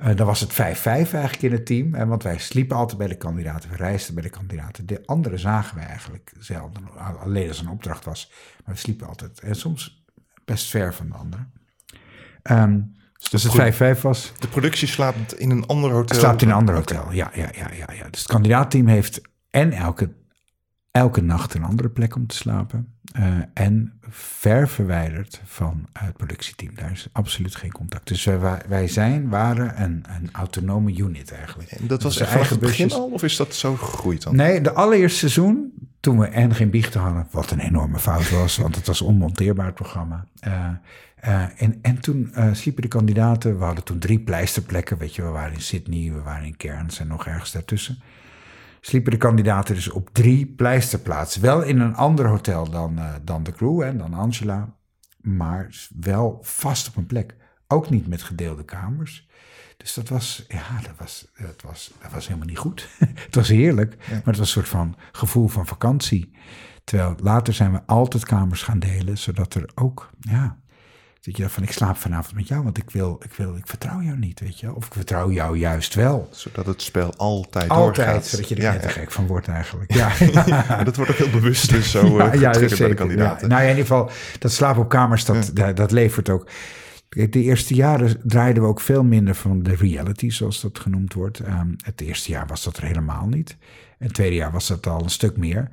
Uh, dan was het vijf-vijf eigenlijk in het team, hè, want wij sliepen altijd bij de kandidaten, we reisden bij de kandidaten. De anderen zagen wij eigenlijk zelden, alleen als een opdracht was, maar we sliepen altijd, en soms best ver van de anderen. Um, dus het 5-5 was. De productie slaapt in een ander hotel? Slaapt in een ander hotel, ja. ja, ja, ja, ja. Dus het kandidaatteam heeft en elke, elke nacht een andere plek om te slapen. Uh, en ver verwijderd van het productieteam. Daar is absoluut geen contact. Dus wij, wij zijn, waren een, een autonome unit eigenlijk. En dat was dus vanaf het begin al, of is dat zo gegroeid dan? Nee, de allereerste seizoen, toen we en geen biechten hadden, wat een enorme fout was, want het was een onmonteerbaar programma. Uh, uh, en, en toen uh, sliepen de kandidaten, we hadden toen drie pleisterplekken, weet je, we waren in Sydney, we waren in Cairns en nog ergens daartussen sliepen de kandidaten dus op drie pleisterplaatsen. Wel in een ander hotel dan, uh, dan de crew en dan Angela, maar wel vast op een plek. Ook niet met gedeelde kamers. Dus dat was, ja, dat was, dat was, dat was helemaal niet goed. het was heerlijk, maar het was een soort van gevoel van vakantie. Terwijl later zijn we altijd kamers gaan delen, zodat er ook, ja, dat je van, ik slaap vanavond met jou, want ik wil, ik wil, ik vertrouw jou niet, weet je. Of ik vertrouw jou juist wel. Zodat het spel altijd, altijd doorgaat. zodat je er ja, net gek van wordt eigenlijk. Ja. dat wordt ook heel bewust dus zo uh, ja, ja bij de kandidaten. Nou ja, in ieder geval, dat slapen op kamers, dat, dat, levert ook... De eerste jaren draaiden we ook veel minder van de reality, zoals dat genoemd wordt. Um, het eerste jaar was dat er helemaal niet. En het tweede jaar was dat al een stuk meer.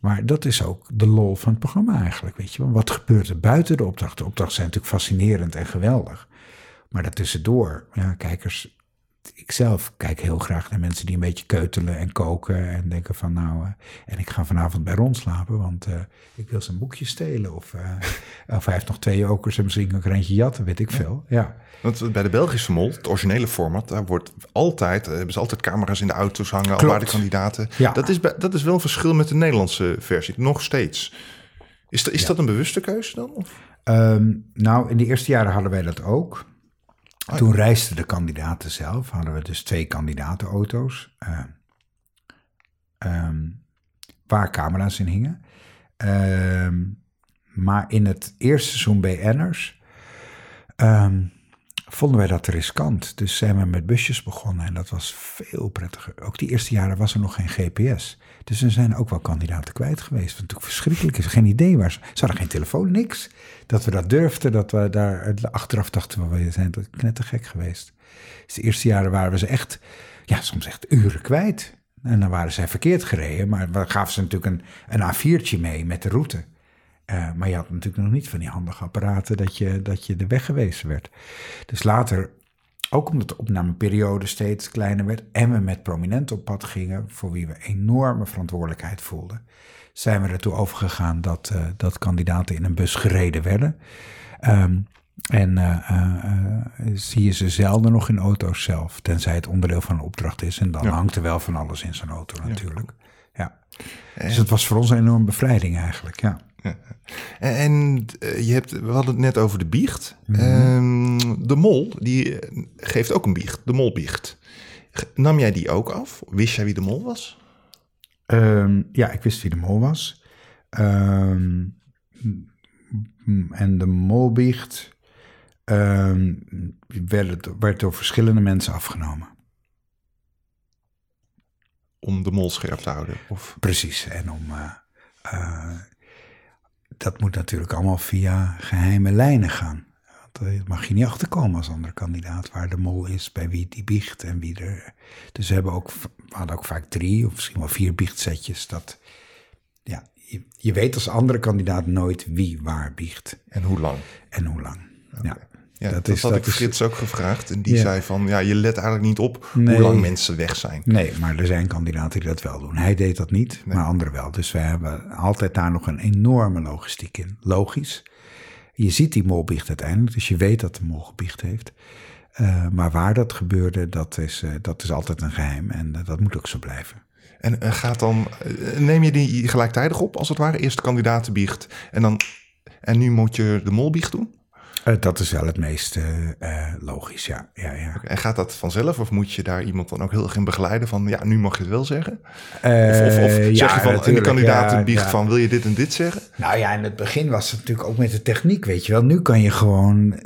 Maar dat is ook de lol van het programma eigenlijk, weet je Wat gebeurt er buiten de opdrachten? De opdrachten zijn natuurlijk fascinerend en geweldig. Maar daartussendoor, ja, kijkers... Ik zelf kijk heel graag naar mensen die een beetje keutelen en koken en denken van nou, uh, en ik ga vanavond bij Ron slapen, want uh, ik wil zijn boekje stelen. Of, uh, of hij heeft nog twee jokers en misschien er eentje jatten, weet ik veel. Ja. Want bij de Belgische Mol, het originele format, daar wordt altijd, hebben ze altijd camera's in de auto's hangen, al waar de kandidaten. Ja. Dat, is, dat is wel een verschil met de Nederlandse versie, nog steeds. Is, dat, is dat een bewuste keuze dan? Of? Um, nou, in de eerste jaren hadden wij dat ook. Oh, Toen reisden de kandidaten zelf, hadden we dus twee kandidatenauto's. Uh, waar camera's in hingen. Uh, maar in het eerste seizoen BN'ers um, vonden wij dat riskant. Dus zijn we met busjes begonnen en dat was veel prettiger. Ook die eerste jaren was er nog geen GPS. Dus er zijn ook wel kandidaten kwijt geweest. Wat natuurlijk verschrikkelijk is. Geen idee waar ze... Ze hadden geen telefoon, niks. Dat we dat durfden, dat we daar achteraf dachten... we zijn knettergek geweest. Dus de eerste jaren waren we ze echt... Ja, soms echt uren kwijt. En dan waren zij verkeerd gereden. Maar we gaven ze natuurlijk een, een A4'tje mee met de route. Uh, maar je had natuurlijk nog niet van die handige apparaten dat je, dat je de weg gewezen werd. Dus later, ook omdat de opnameperiode steeds kleiner werd en we met prominenten op pad gingen, voor wie we enorme verantwoordelijkheid voelden, zijn we ertoe overgegaan dat, uh, dat kandidaten in een bus gereden werden. Um, en uh, zie je ze zelden nog in auto's zelf, tenzij het onderdeel van een opdracht is. En dan hangt er wel van alles in zo'n auto natuurlijk. Ja. Dus het was voor ons een enorme bevrijding eigenlijk, ja. En eh, je hebt, we hadden het net over de biecht. Mhm. Ehm, de mol, die eh, geeft ook een biecht, de molbiecht. Nam jij die ook af? Wist jij wie de mol was? Ehm, ja, ik wist wie de mol was. Ehm, en de molbiecht werd, werd door verschillende mensen afgenomen om de mol scherp te houden? Of? Precies, en om uh, dat moet natuurlijk allemaal via geheime lijnen gaan. Want eh, mag je niet achterkomen als andere kandidaat waar de mol is, bij wie die biecht en wie er. Dus we, hebben ook, we hadden ook vaak drie of misschien wel vier biechtsetjes. Dat, ja, je, je weet als andere kandidaat nooit wie waar biecht. En hoe lang. En hoe lang. Ja. Ja, dat, is, had dat ik Frits ook gevraagd. En die zei van, ja, je let eigenlijk niet op hoe lang mensen weg zijn. Nee, maar er zijn kandidaten die dat wel doen. Hij deed dat niet, maar anderen wel. Dus we hebben altijd daar nog een enorme logistiek in. Logisch. Je ziet die mol biecht uiteindelijk, dus je weet dat de mol gebiecht heeft. Uh, maar waar dat gebeurde, dat is, uh, dat is altijd een geheim. En uh, dat moet ook zo blijven. En gaat dan, neem je die gelijktijdig op, als het ware? Eerst de kandidaten biecht en dan... En nu moet je de mol biecht doen? Uh, dat is wel het meest uh, logisch, ja. ja, ja. En gaat dat vanzelf of moet je daar iemand dan ook heel erg in begeleiden van ja, nu mag je het wel zeggen? of, of, of zeg ja, je van de kandidaat biecht van wil je dit en dit zeggen? Nou ja, in het begin was het natuurlijk ook met de techniek, weet je wel. Nu kan je gewoon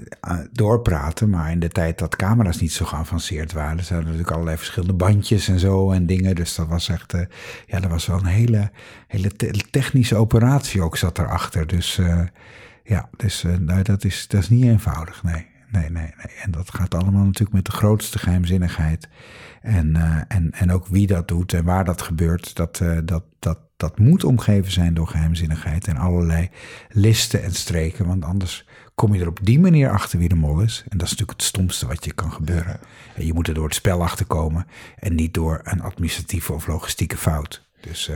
doorpraten, maar in de tijd dat camera's niet zo geavanceerd waren, zijn er natuurlijk allerlei verschillende bandjes en zo en dingen. Dus dat was echt, ja, dat was wel een hele, hele technische operatie ook zat erachter. Dus ja, dus uh, nou, dat, is, dat is niet eenvoudig, nee. nee, nee. En dat gaat allemaal natuurlijk met de grootste geheimzinnigheid. En, uh, en, en ook wie dat doet en waar dat gebeurt, dat, uh, dat, dat, dat moet omgeven zijn door geheimzinnigheid en allerlei listen en streken. Want anders kom je er op die manier achter wie de mol is. En dat is natuurlijk het stomste wat je kan gebeuren. En je moet er door het spel achter komen en niet door een administratieve of logistieke fout. Dus,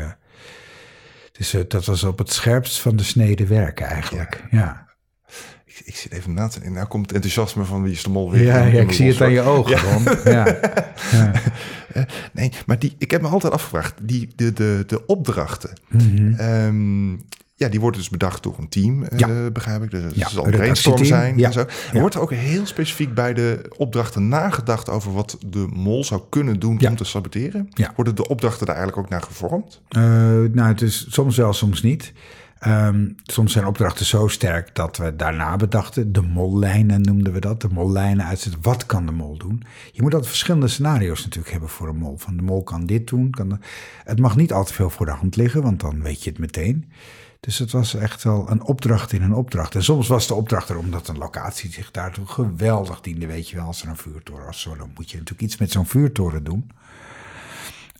uh, dus dat was op het scherpst van de snede werken eigenlijk. ja ik, zit even na te denken. Nou komt het enthousiasme van wie is de mol weer. Ja, ja ik zie het aan je ogen. Ja. ja. Eh, nee, maar die, ik heb me altijd afgevraagd, die, de, de, de opdrachten. Mm ja, die worden dus bedacht door een team, eh, begrijp ik. Dus het ja, zal een brainstorm zijn ja. en zo. Er wordt ook heel specifiek bij de opdrachten nagedacht over wat de mol zou kunnen doen om te saboteren. Worden de opdrachten daar eigenlijk ook naar gevormd? Uh, nou, het is soms wel, soms niet. Ehm, soms zijn opdrachten zo sterk dat we daarna bedachten, de mollijnen noemden we dat, de mollijnen uitzetten. Wat kan de mol doen? Je moet altijd verschillende scenario's natuurlijk hebben voor een mol. Van de mol kan dit doen. Kan Het mag niet al te veel voor de hand liggen, want dan weet je het meteen. Dus het was echt wel een opdracht in een opdracht. En soms was de opdracht er omdat een locatie zich daartoe geweldig diende. Weet je wel, als er een vuurtoren was, dan moet je natuurlijk iets met zo'n vuurtoren doen.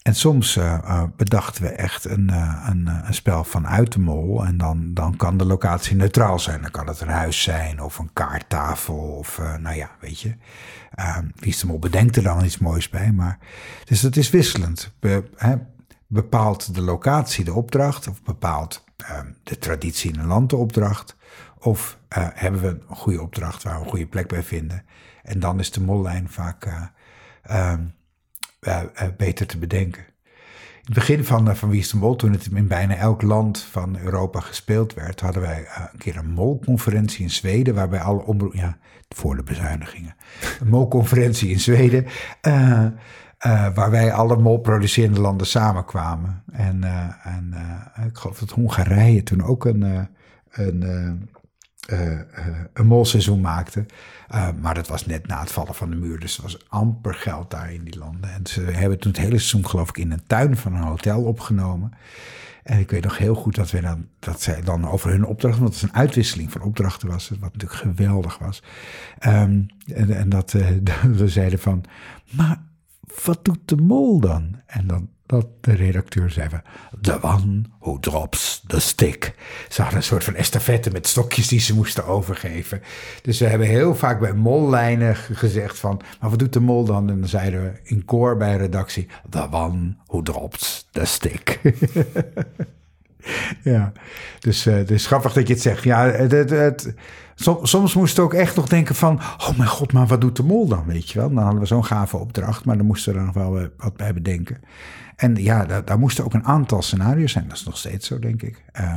En soms uh, bedachten we echt een, uh, een, een, spel vanuit de mol. En dan, dan kan de locatie neutraal zijn. Dan kan het een huis zijn of een kaarttafel. Of nou ja, weet je. wie is de mol bedenkt er dan iets moois bij. Maar, dus het is wisselend. Be, bepaalt de locatie de opdracht. Of bepaalt de traditie in een land de opdracht. Of hebben we een goede opdracht waar we een goede plek bij vinden. En dan is de mollijn vaak uh, beter te bedenken. In het begin van, van Wie is de Mol, toen het in bijna elk land van Europa gespeeld werd, hadden wij een keer een molconferentie in Zweden, waarbij alle omroepen, ja, voor de bezuinigingen, een molconferentie in Zweden, uh, waar wij alle molproducerende landen samenkwamen. En, en ik geloof dat Hongarije toen ook een, een een molseizoen maakte. Maar dat was net na het vallen van de muur. Dus er was amper geld daar in die landen. En ze hebben toen het hele seizoen, geloof ik, in een tuin van een hotel opgenomen. En ik weet nog heel goed dat, we dan, dat zij dan over hun opdracht, want het een uitwisseling van opdrachten was, wat natuurlijk geweldig was. Um, en, en dat we zeiden van, maar wat doet de mol dan? En dan dat de redacteur zei van, the one who drops the stick. Ze hadden een soort van estafette met stokjes die ze moesten overgeven. Dus we hebben heel vaak bij mollijnen gezegd van, maar wat doet de mol dan? En dan zeiden we in koor bij redactie, the one who drops the stick. ja, dus het is grappig dat je het zegt. Ja, het, het Soms, soms moesten we ook echt nog denken van... oh mijn god, maar wat doet de mol dan, weet je wel? Dan hadden we zo'n gave opdracht, maar dan moesten we er nog wel wat bij bedenken. En ja, daar, daar moesten ook een aantal scenario's zijn. Dat is nog steeds zo, denk ik. Uh,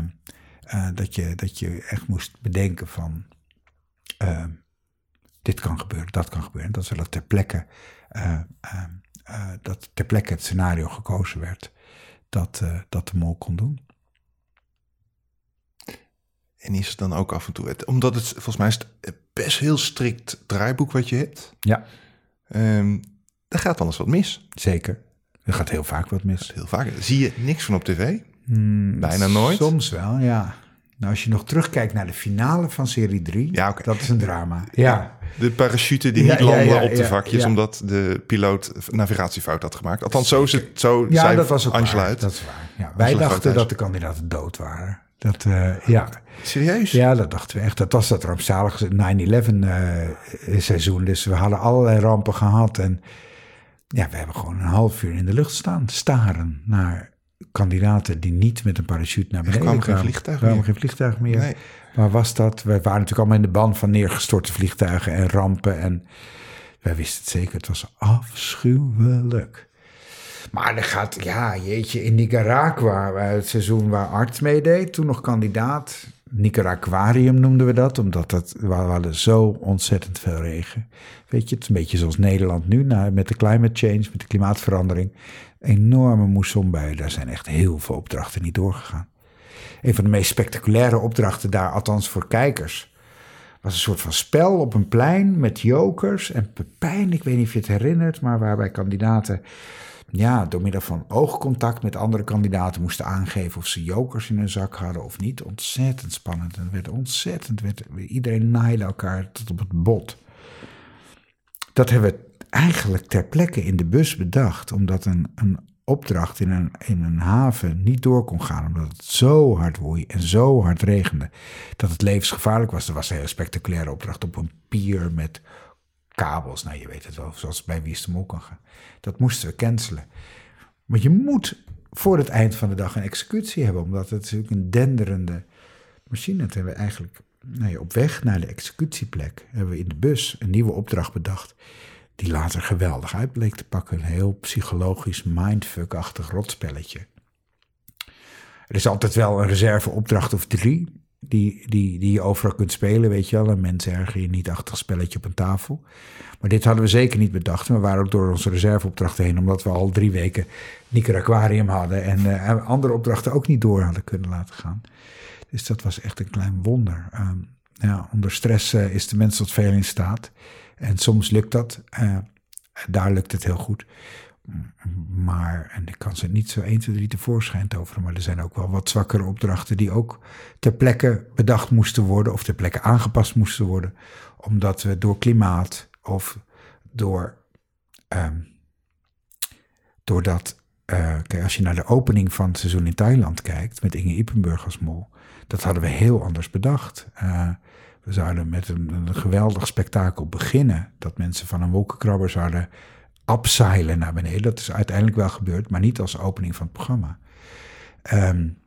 uh, dat, je, dat je echt moest bedenken van... Uh, dit kan gebeuren, dat kan gebeuren. Dat er ter plekke, uh, dat ter plekke het scenario gekozen werd... dat, dat de mol kon doen. En is het dan ook af en toe, het, omdat het volgens mij is het best heel strikt draaiboek wat je hebt. Ja. Um, daar gaat eens wat mis. Zeker. Er gaat heel vaak wat mis. Heel vaak. Zie je niks van op tv? Hmm, Bijna nooit. Soms wel, ja. Nou, als je nog terugkijkt naar de finale van serie 3, ja, okay. dat is een drama. Ja. De parachute die niet landen op de vakjes omdat de piloot navigatiefout had gemaakt. Althans, zo, is het, zo ja, dat was ook Angela uit. Dat is waar. Ja, wij dachten dat de kandidaten dood waren. Dat, uh, ja. Serieus? Ja, dat dachten we echt. Dat was dat rampzalige 9-11 uh, seizoen. Dus we hadden allerlei rampen gehad. En ja, we hebben gewoon een half uur in de lucht staan. Staren naar kandidaten die niet met een parachute naar beneden kwamen. Er kwamen geen vliegtuig meer. geen vliegtuig meer. Nee. Waar was dat? We waren natuurlijk allemaal in de band van neergestorte vliegtuigen en rampen. En wij wisten het zeker. Het was afschuwelijk. Maar er gaat, ja, jeetje, in Nicaragua, het seizoen waar Art meedeed, toen nog kandidaat. Nicaraguarium noemden we dat, omdat dat, we hadden zo ontzettend veel regen. Weet je, het is een beetje zoals Nederland nu, met de climate change, met de klimaatverandering. Enorme moessonbuien, daar zijn echt heel veel opdrachten niet doorgegaan. Een van de meest spectaculaire opdrachten daar, althans voor kijkers, was een soort van spel op een plein met jokers en Pepijn. Ik weet niet of je het herinnert, maar waarbij kandidaten ja, door middel van oogcontact met andere kandidaten moesten aangeven of ze jokers in hun zak hadden of niet. Ontzettend spannend. En werd ontzettend, werd, iedereen naaide elkaar tot op het bot. Dat hebben we eigenlijk ter plekke in de bus bedacht, omdat een, een opdracht in een, in een haven niet door kon gaan, omdat het zo hard woei en zo hard regende, dat het levensgevaarlijk was. Er was een hele spectaculaire opdracht op een pier met kabels. Nou, je weet het wel, zoals bij Wie is kan gaan. Dat moesten we cancelen. Maar je moet voor het eind van de dag een executie hebben, omdat het natuurlijk een denderende machine. Het hebben we eigenlijk nou ja, op weg naar de executieplek, hebben we in de bus een nieuwe opdracht bedacht die later geweldig uit bleek te pakken. Een heel psychologisch mindfuck-achtig rotspelletje. Er is altijd wel een reserveopdracht of drie die, die, die je overal kunt spelen, weet je wel. Een mens erger je niet achter spelletje op een tafel. Maar dit hadden we zeker niet bedacht. We waren ook door onze reserveopdrachten heen, omdat we al drie weken Aquarium hadden en uh, andere opdrachten ook niet door hadden kunnen laten gaan. Dus dat was echt een klein wonder. Ehm, ja, onder stress uh, is de mens tot veel in staat. En soms lukt dat. Uh, daar lukt het heel goed. Maar, en ik kan ze niet zo 1, 2, 3 tevoorschijn toveren, maar er zijn ook wel wat zwakkere opdrachten die ook ter plekke bedacht moesten worden of ter plekke aangepast moesten worden, omdat we door klimaat of door, um, doordat, uh, kijk, als je naar de opening van het seizoen in Thailand kijkt, met Inge Ippenburg als mol, dat hadden we heel anders bedacht. Uh, we zouden met een, een, geweldig spektakel beginnen. Dat mensen van een wolkenkrabber zouden abseilen naar beneden. Dat is uiteindelijk wel gebeurd, maar niet als opening van het programma. Um,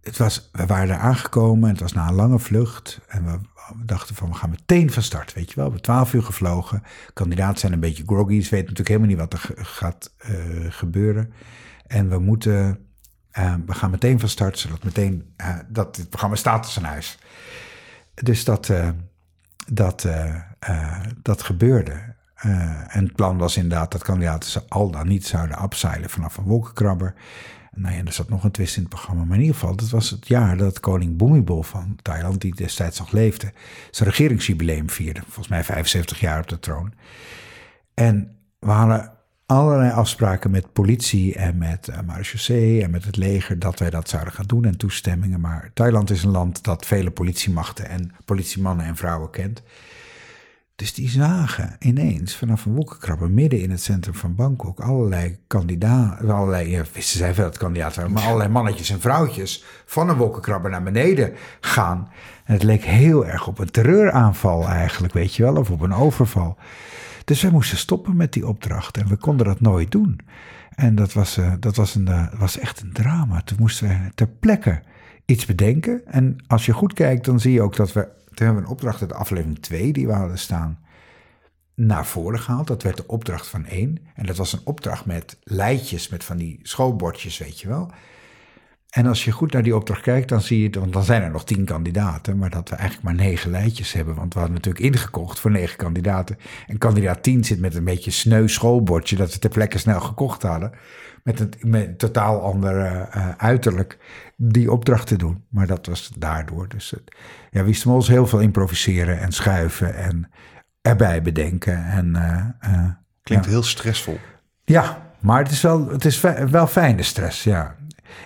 het was, we waren er aangekomen, het was na een lange vlucht. En we, dachten van, we gaan meteen van start, weet je wel. We hebben twaalf uur gevlogen. Kandidaten zijn een beetje groggy, ze weten natuurlijk helemaal niet wat er gaat uh, gebeuren. En we moeten uh, we gaan meteen van start, zodat meteen uh, dat het programma staat als een huis. Dus dat, uh, dat, dat gebeurde. En het plan was inderdaad dat kandidaten ze al dan niet zouden abseilen vanaf een wolkenkrabber. Nou ja, er zat nog een twist in het programma. Maar in ieder geval, dat was het jaar dat koning Bhumibol van Thailand, die destijds nog leefde, zijn regeringsjubileum vierde. Volgens mij 75 jaar op de troon. En we hadden allerlei afspraken met politie en met uh, marechaussee en met het leger dat wij dat zouden gaan doen en toestemmingen. Maar Thailand is een land dat vele politiemachten en politiemannen en vrouwen kent. Dus die zagen ineens vanaf een wolkenkrabber midden in het centrum van Bangkok allerlei kandidaten, allerlei, ja, wisten zij wel dat kandidaten waren, maar allerlei mannetjes en vrouwtjes van een wolkenkrabber naar beneden gaan. En het leek heel erg op een terreuraanval eigenlijk, weet je wel, of op een overval. Dus wij moesten stoppen met die opdracht en we konden dat nooit doen. En dat was, uh, dat was, een, uh, was echt een drama. Toen moesten we ter plekke iets bedenken. En als je goed kijkt, dan zie je ook dat we. Toen hebben we een opdracht uit aflevering 2 die we hadden staan naar voren gehaald. Dat werd de opdracht van één. En dat was een opdracht met lijtjes, met van die schoolbordjes, weet je wel. En als je goed naar die opdracht kijkt, dan zie je, want dan zijn er nog tien kandidaten, maar dat we eigenlijk maar negen lijntjes hebben. Want we hadden natuurlijk ingekocht voor negen kandidaten. En kandidaat tien zit met een beetje sneu schoolbordje dat we ter plekke snel gekocht hadden. Met een, met totaal ander uh, uiterlijk die opdracht te doen. Maar dat was daardoor. Dus uh, ja, wist ons heel veel improviseren en schuiven en erbij bedenken. En, uh, Klinkt heel stressvol. Ja, maar het is wel, het is wel fijne stress, ja.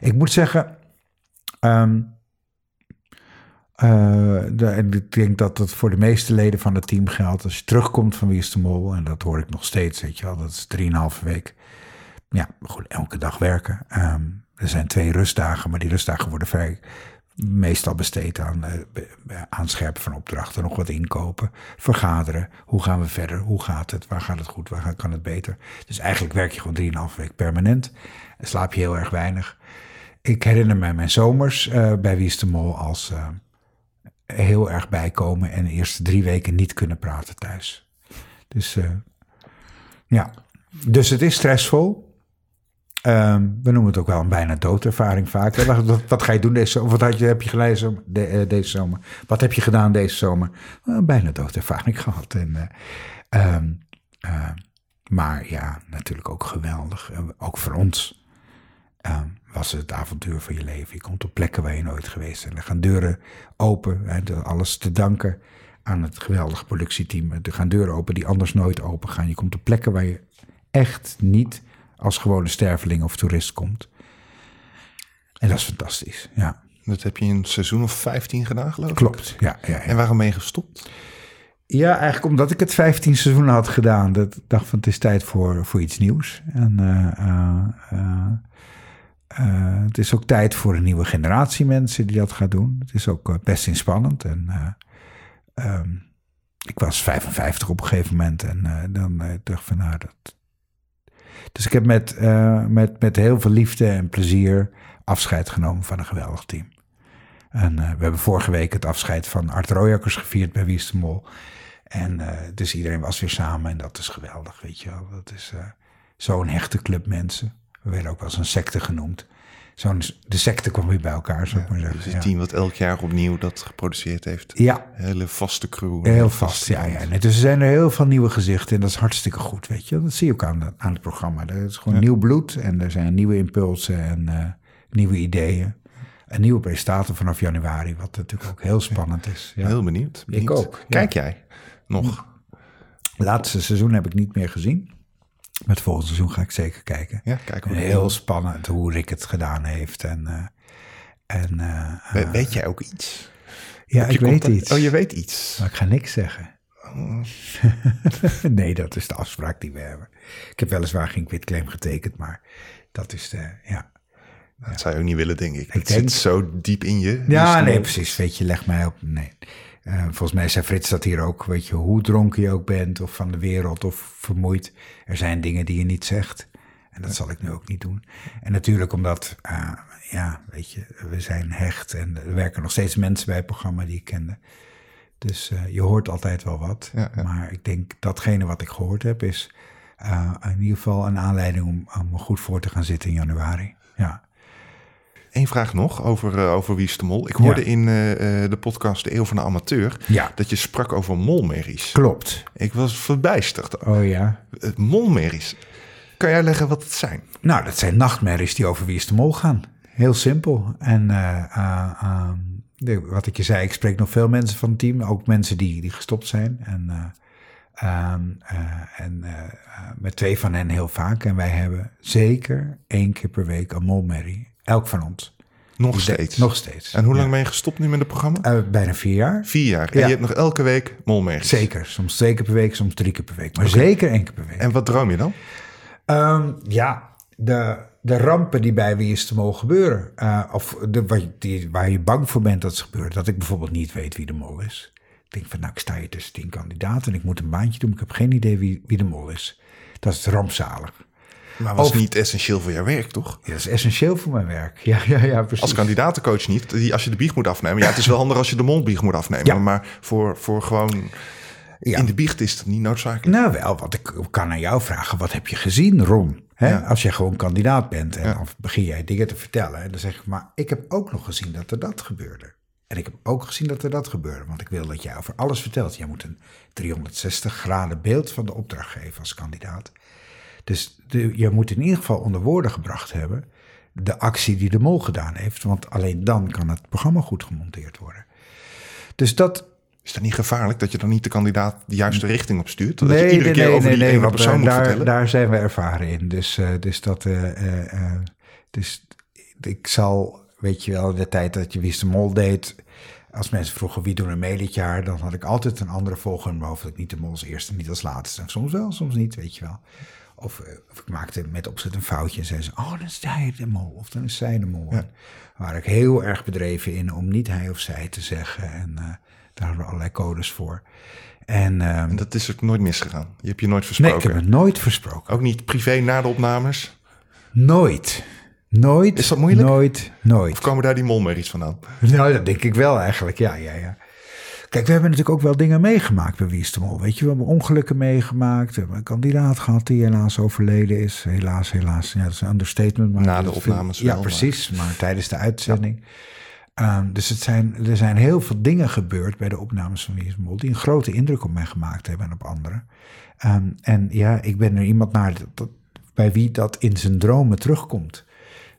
Ik moet zeggen, um, uh, ik denk dat dat voor de meeste leden van het team geldt. Als je terugkomt van Wie is de Mol, en dat hoor ik nog steeds, weet je wel, dat is drieënhalve week. Ja, goed, elke dag werken. Um, er zijn twee rustdagen, maar die rustdagen worden vrij, meestal besteed aan uh, aanscherpen van opdrachten, nog wat inkopen, vergaderen. Hoe gaan we verder? Hoe gaat het? Waar gaat het goed? Waar kan het beter? Dus eigenlijk werk je gewoon 3,5 week permanent. En slaap je heel erg weinig. Ik herinner me mijn zomers uh, bij Wie is de Mol als uh, heel erg bijkomen en de eerste drie weken niet kunnen praten thuis. Dus uh, ja, dus het is stressvol. Um, we noemen het ook wel een bijna doodervaring vaak. Wat, wat, ga je doen deze zomer? Wat had je, heb je gelezen de, deze zomer? Wat heb je gedaan deze zomer? Een bijna doodervaring gehad. En, um, maar ja, natuurlijk ook geweldig. Ook voor ons. Um, was het avontuur van je leven. Je komt op plekken waar je nooit geweest bent. Er gaan deuren open. En alles te danken aan het geweldige productieteam. Er gaan deuren open die anders nooit open gaan. Je komt op plekken waar je echt niet als gewone sterveling of toerist komt. En dat is fantastisch, ja. Dat heb je in een seizoen of 15 gedaan, geloof ik? Klopt, ja. ja, ja. En waarom ben je gestopt? Ja, eigenlijk omdat ik het 15 seizoenen had gedaan. Dat ik dacht van het is tijd voor, voor iets nieuws. En uh, het is ook tijd voor een nieuwe generatie mensen die dat gaat doen. Het is ook best inspannend. En um, ik was 55 op een gegeven moment. En dan dacht ik van nou dat... Dus ik heb met, met, met heel veel liefde en plezier afscheid genomen van een geweldig team. En we hebben vorige week het afscheid van Art Royakkers gevierd bij Wie de Mol. En dus iedereen was weer samen en dat is geweldig, weet je wel. Dat is zo'n hechte club mensen. We werden ook wel eens een secte genoemd. Zo'n, de secte kwam weer bij elkaar, zou ik maar zeggen. Dus een team wat elk jaar opnieuw dat geproduceerd heeft. Ja. hele vaste crew. Heel vast, ja. ja. dus er zijn er heel veel nieuwe gezichten en dat is hartstikke goed, weet je. Dat zie je ook aan, aan het programma. Er is gewoon nieuw bloed en er zijn nieuwe impulsen en uh, nieuwe ideeën. Een nieuwe presentator vanaf januari, wat natuurlijk ook heel spannend is. Ja. Heel benieuwd, benieuwd. Ik ook. Kijk jij? nog. Laatste seizoen heb ik niet meer gezien. Maar het volgende seizoen ga ik zeker kijken. Ja, kijken Heel spannend hoe Rick het gedaan heeft. En, uh, en, uh, weet jij ook iets? Ja, ik weet iets. Oh, je weet iets. Maar ik ga niks zeggen. Oh. nee, dat is de afspraak die we hebben. Ik heb weliswaar geen quitclaim getekend, maar dat is de, ja. Dat zou je ook niet willen, denk ik. ik het denk... zit zo diep in je. Ja, nee, precies. Weet je, leg mij op. Nee. Uh, volgens mij zei Frits dat hier ook, weet je, hoe dronken je ook bent of van de wereld of vermoeid. Er zijn dingen die je niet zegt. En dat zal ik nu ook niet doen. En natuurlijk omdat, uh, ja, weet je, we zijn hecht en er werken nog steeds mensen bij het programma die ik kende. Dus uh, je hoort altijd wel wat. Ja, ja. Maar ik denk datgene wat ik gehoord heb is in ieder geval een aanleiding om, om goed voor te gaan zitten in januari. Ja. Eén vraag nog over, uh, over Wie is de Mol. Ik hoorde in uh, de podcast De Eeuw van de Amateur ja. dat je sprak over molmerries. Klopt. Ik was verbijsterd. Oh ja. Molmerries. Kan jij leggen wat het zijn? Nou, dat zijn nachtmerries die over Wie is de Mol gaan. Heel simpel. En uh, wat ik je zei, ik spreek nog veel mensen van het team. Ook mensen die, die gestopt zijn. En, en met twee van hen heel vaak. En wij hebben zeker één keer per week een molmerrie Elk van ons. Nog steeds? Nog steeds. En hoe lang ben je gestopt nu met het programma? Uh, bijna vier jaar. Vier jaar. En je hebt nog elke week molmerries? Zeker. Soms twee keer per week, soms drie keer per week. Maar zeker één keer per week. En wat droom je dan? Um, ja, de, de rampen die bij wie is te mogen gebeuren. Uh, of de, waar, die, waar je bang voor bent dat ze gebeuren. Dat ik bijvoorbeeld niet weet wie de mol is. Ik denk van, nou, ik sta hier tussen tien kandidaten en ik moet een baantje doen. Ik heb geen idee wie, wie de mol is. Dat is rampzalig. Maar was niet essentieel voor jouw werk, toch? Ja, dat is essentieel voor mijn werk. Ja, ja, ja, precies. Als kandidatencoach niet. Die, als je de biecht moet afnemen. Ja, het is wel handig als je de mondbiecht moet afnemen. Ja. Maar voor, voor gewoon... Ja. In de biecht is het niet noodzakelijk. Nou wel, wat ik kan aan jou vragen. Wat heb je gezien, Ron? Ja. Als je gewoon kandidaat bent en dan begin jij dingen te vertellen. En dan zeg ik, maar ik heb ook nog gezien dat er dat gebeurde. En ik heb ook gezien dat er dat gebeurde. Want ik wil dat jij over alles vertelt. Jij moet een 360 graden beeld van de opdracht geven als kandidaat. Dus je moet in ieder geval onder woorden gebracht hebben de actie die de mol gedaan heeft. Want alleen dan kan het programma goed gemonteerd worden. Dus dat. Is dat niet gevaarlijk dat je dan niet de kandidaat de juiste richting op stuurt? Dat nee, je iedere nee, keer over nee, die nee, ene persoon moet daar, daar zijn we ervaren in. Dus, uh, dus dat. Uh, uh, dus ik zal, weet je wel, de tijd dat je Wie de Mol deed. Als mensen vroegen wie doen er mee dit jaar, dan had ik altijd een andere mijn hoofd. Dat ik niet de mol als eerste, niet als laatste. Soms wel, soms niet, weet je wel. Of, eh, of, ik maakte met opzet een foutje en zei ze, oh, dan is hij de mol. Of dan is zij de mol. Ja. Waar ik heel erg bedreven in om niet hij of zij te zeggen. En uh, daar hadden we allerlei codes voor. En, um, en, dat is ook nooit misgegaan? Je hebt je nooit versproken? Nee, ik heb het nooit versproken. Ook niet privé na de opnames? Nooit. Nooit. Is dat moeilijk? Nooit, nooit. Of komen daar die molmerries vandaan? Nou, dat denk ik wel eigenlijk, ja, ja, ja. Kijk, we hebben natuurlijk ook wel dingen meegemaakt bij Wie is de Mol. Weet je, we hebben ongelukken meegemaakt. We hebben een kandidaat gehad die helaas overleden is. Helaas, helaas. Ja, dat is een understatement. Maar Na de opnames Ja, precies. Maar, tijdens de uitzending. Um, dus het zijn, er zijn heel veel dingen gebeurd bij de opnames van Wie is de Mol... die een grote indruk op mij gemaakt hebben en op anderen. Um, en ja, ik ben er iemand naar dat, bij wie dat in zijn dromen terugkomt.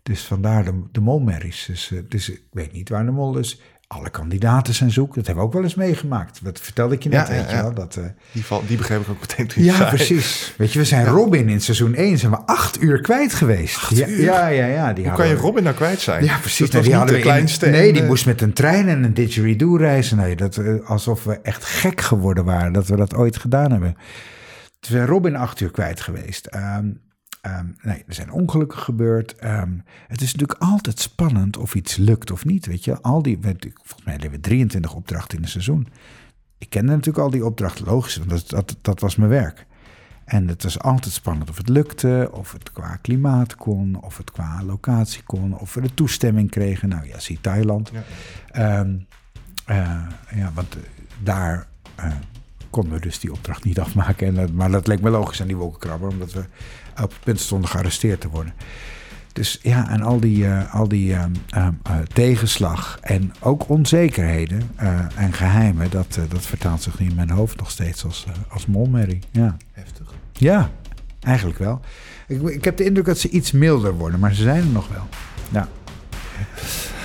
Dus vandaar de, de molmerries. Dus, uh, dus ik weet niet waar de mol is alle kandidaten zijn zoek. Dat hebben we ook wel eens meegemaakt. Dat vertelde ik je net, weet je wel. Dat, uh, die, val, die begreep ik ook meteen Ja, precies. Weet je, we zijn Robin in seizoen 1 zijn we acht uur kwijt geweest. Acht ja, uur? Ja, ja, ja. Die Hoe kan je Robin nou kwijt zijn? Ja, precies. Dat die hadden de kleinste. nee, die moest met een trein en een didgeridoo reizen. Nee, dat, uh, alsof we echt gek geworden waren dat we dat ooit gedaan hebben. we zijn Robin acht uur kwijt geweest. Um, Um, nee, er zijn ongelukken gebeurd. Um, het is natuurlijk altijd spannend of iets lukt of niet. Weet je, al die, volgens mij hebben we 23 opdrachten in een seizoen. Ik kende natuurlijk al die opdrachten, logisch, want dat, dat, dat was mijn werk. En het was altijd spannend of het lukte, of het qua klimaat kon, of het qua locatie kon, of we de toestemming kregen. Nou ja, zie Thailand. Ja, um, uh, ja want uh, daar uh, konden we dus die opdracht niet afmaken. En, dat, maar dat leek me logisch aan die wolkenkrabber, omdat we op het punt stonden gearresteerd te worden. Dus ja, en al die, uh, al die uh, uh, tegenslag en ook onzekerheden en geheimen, dat, dat vertaalt zich in mijn hoofd nog steeds als, als molmerrie. Ja. Heftig. Ja, eigenlijk wel. Ik, ik heb de indruk dat ze iets milder worden, maar ze zijn er nog wel. Ja.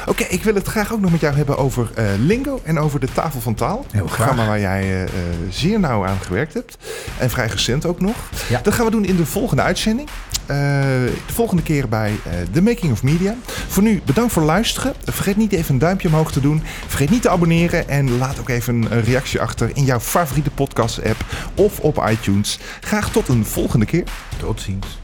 Oké, ik wil het graag ook nog met jou hebben over uh, Lingo en over de Tafel van Taal. Heel graag. programma waar jij uh, zeer nauw aan gewerkt hebt. En vrij recent ook nog. Ja. Dat gaan we doen in de volgende uitzending. Uh, de volgende keer bij The Making of Media. Voor nu bedankt voor het luisteren. Vergeet niet even een duimpje omhoog te doen. Vergeet niet te abonneren. En laat ook even een reactie achter in jouw favoriete podcast app of op iTunes. Graag tot een volgende keer. Tot ziens.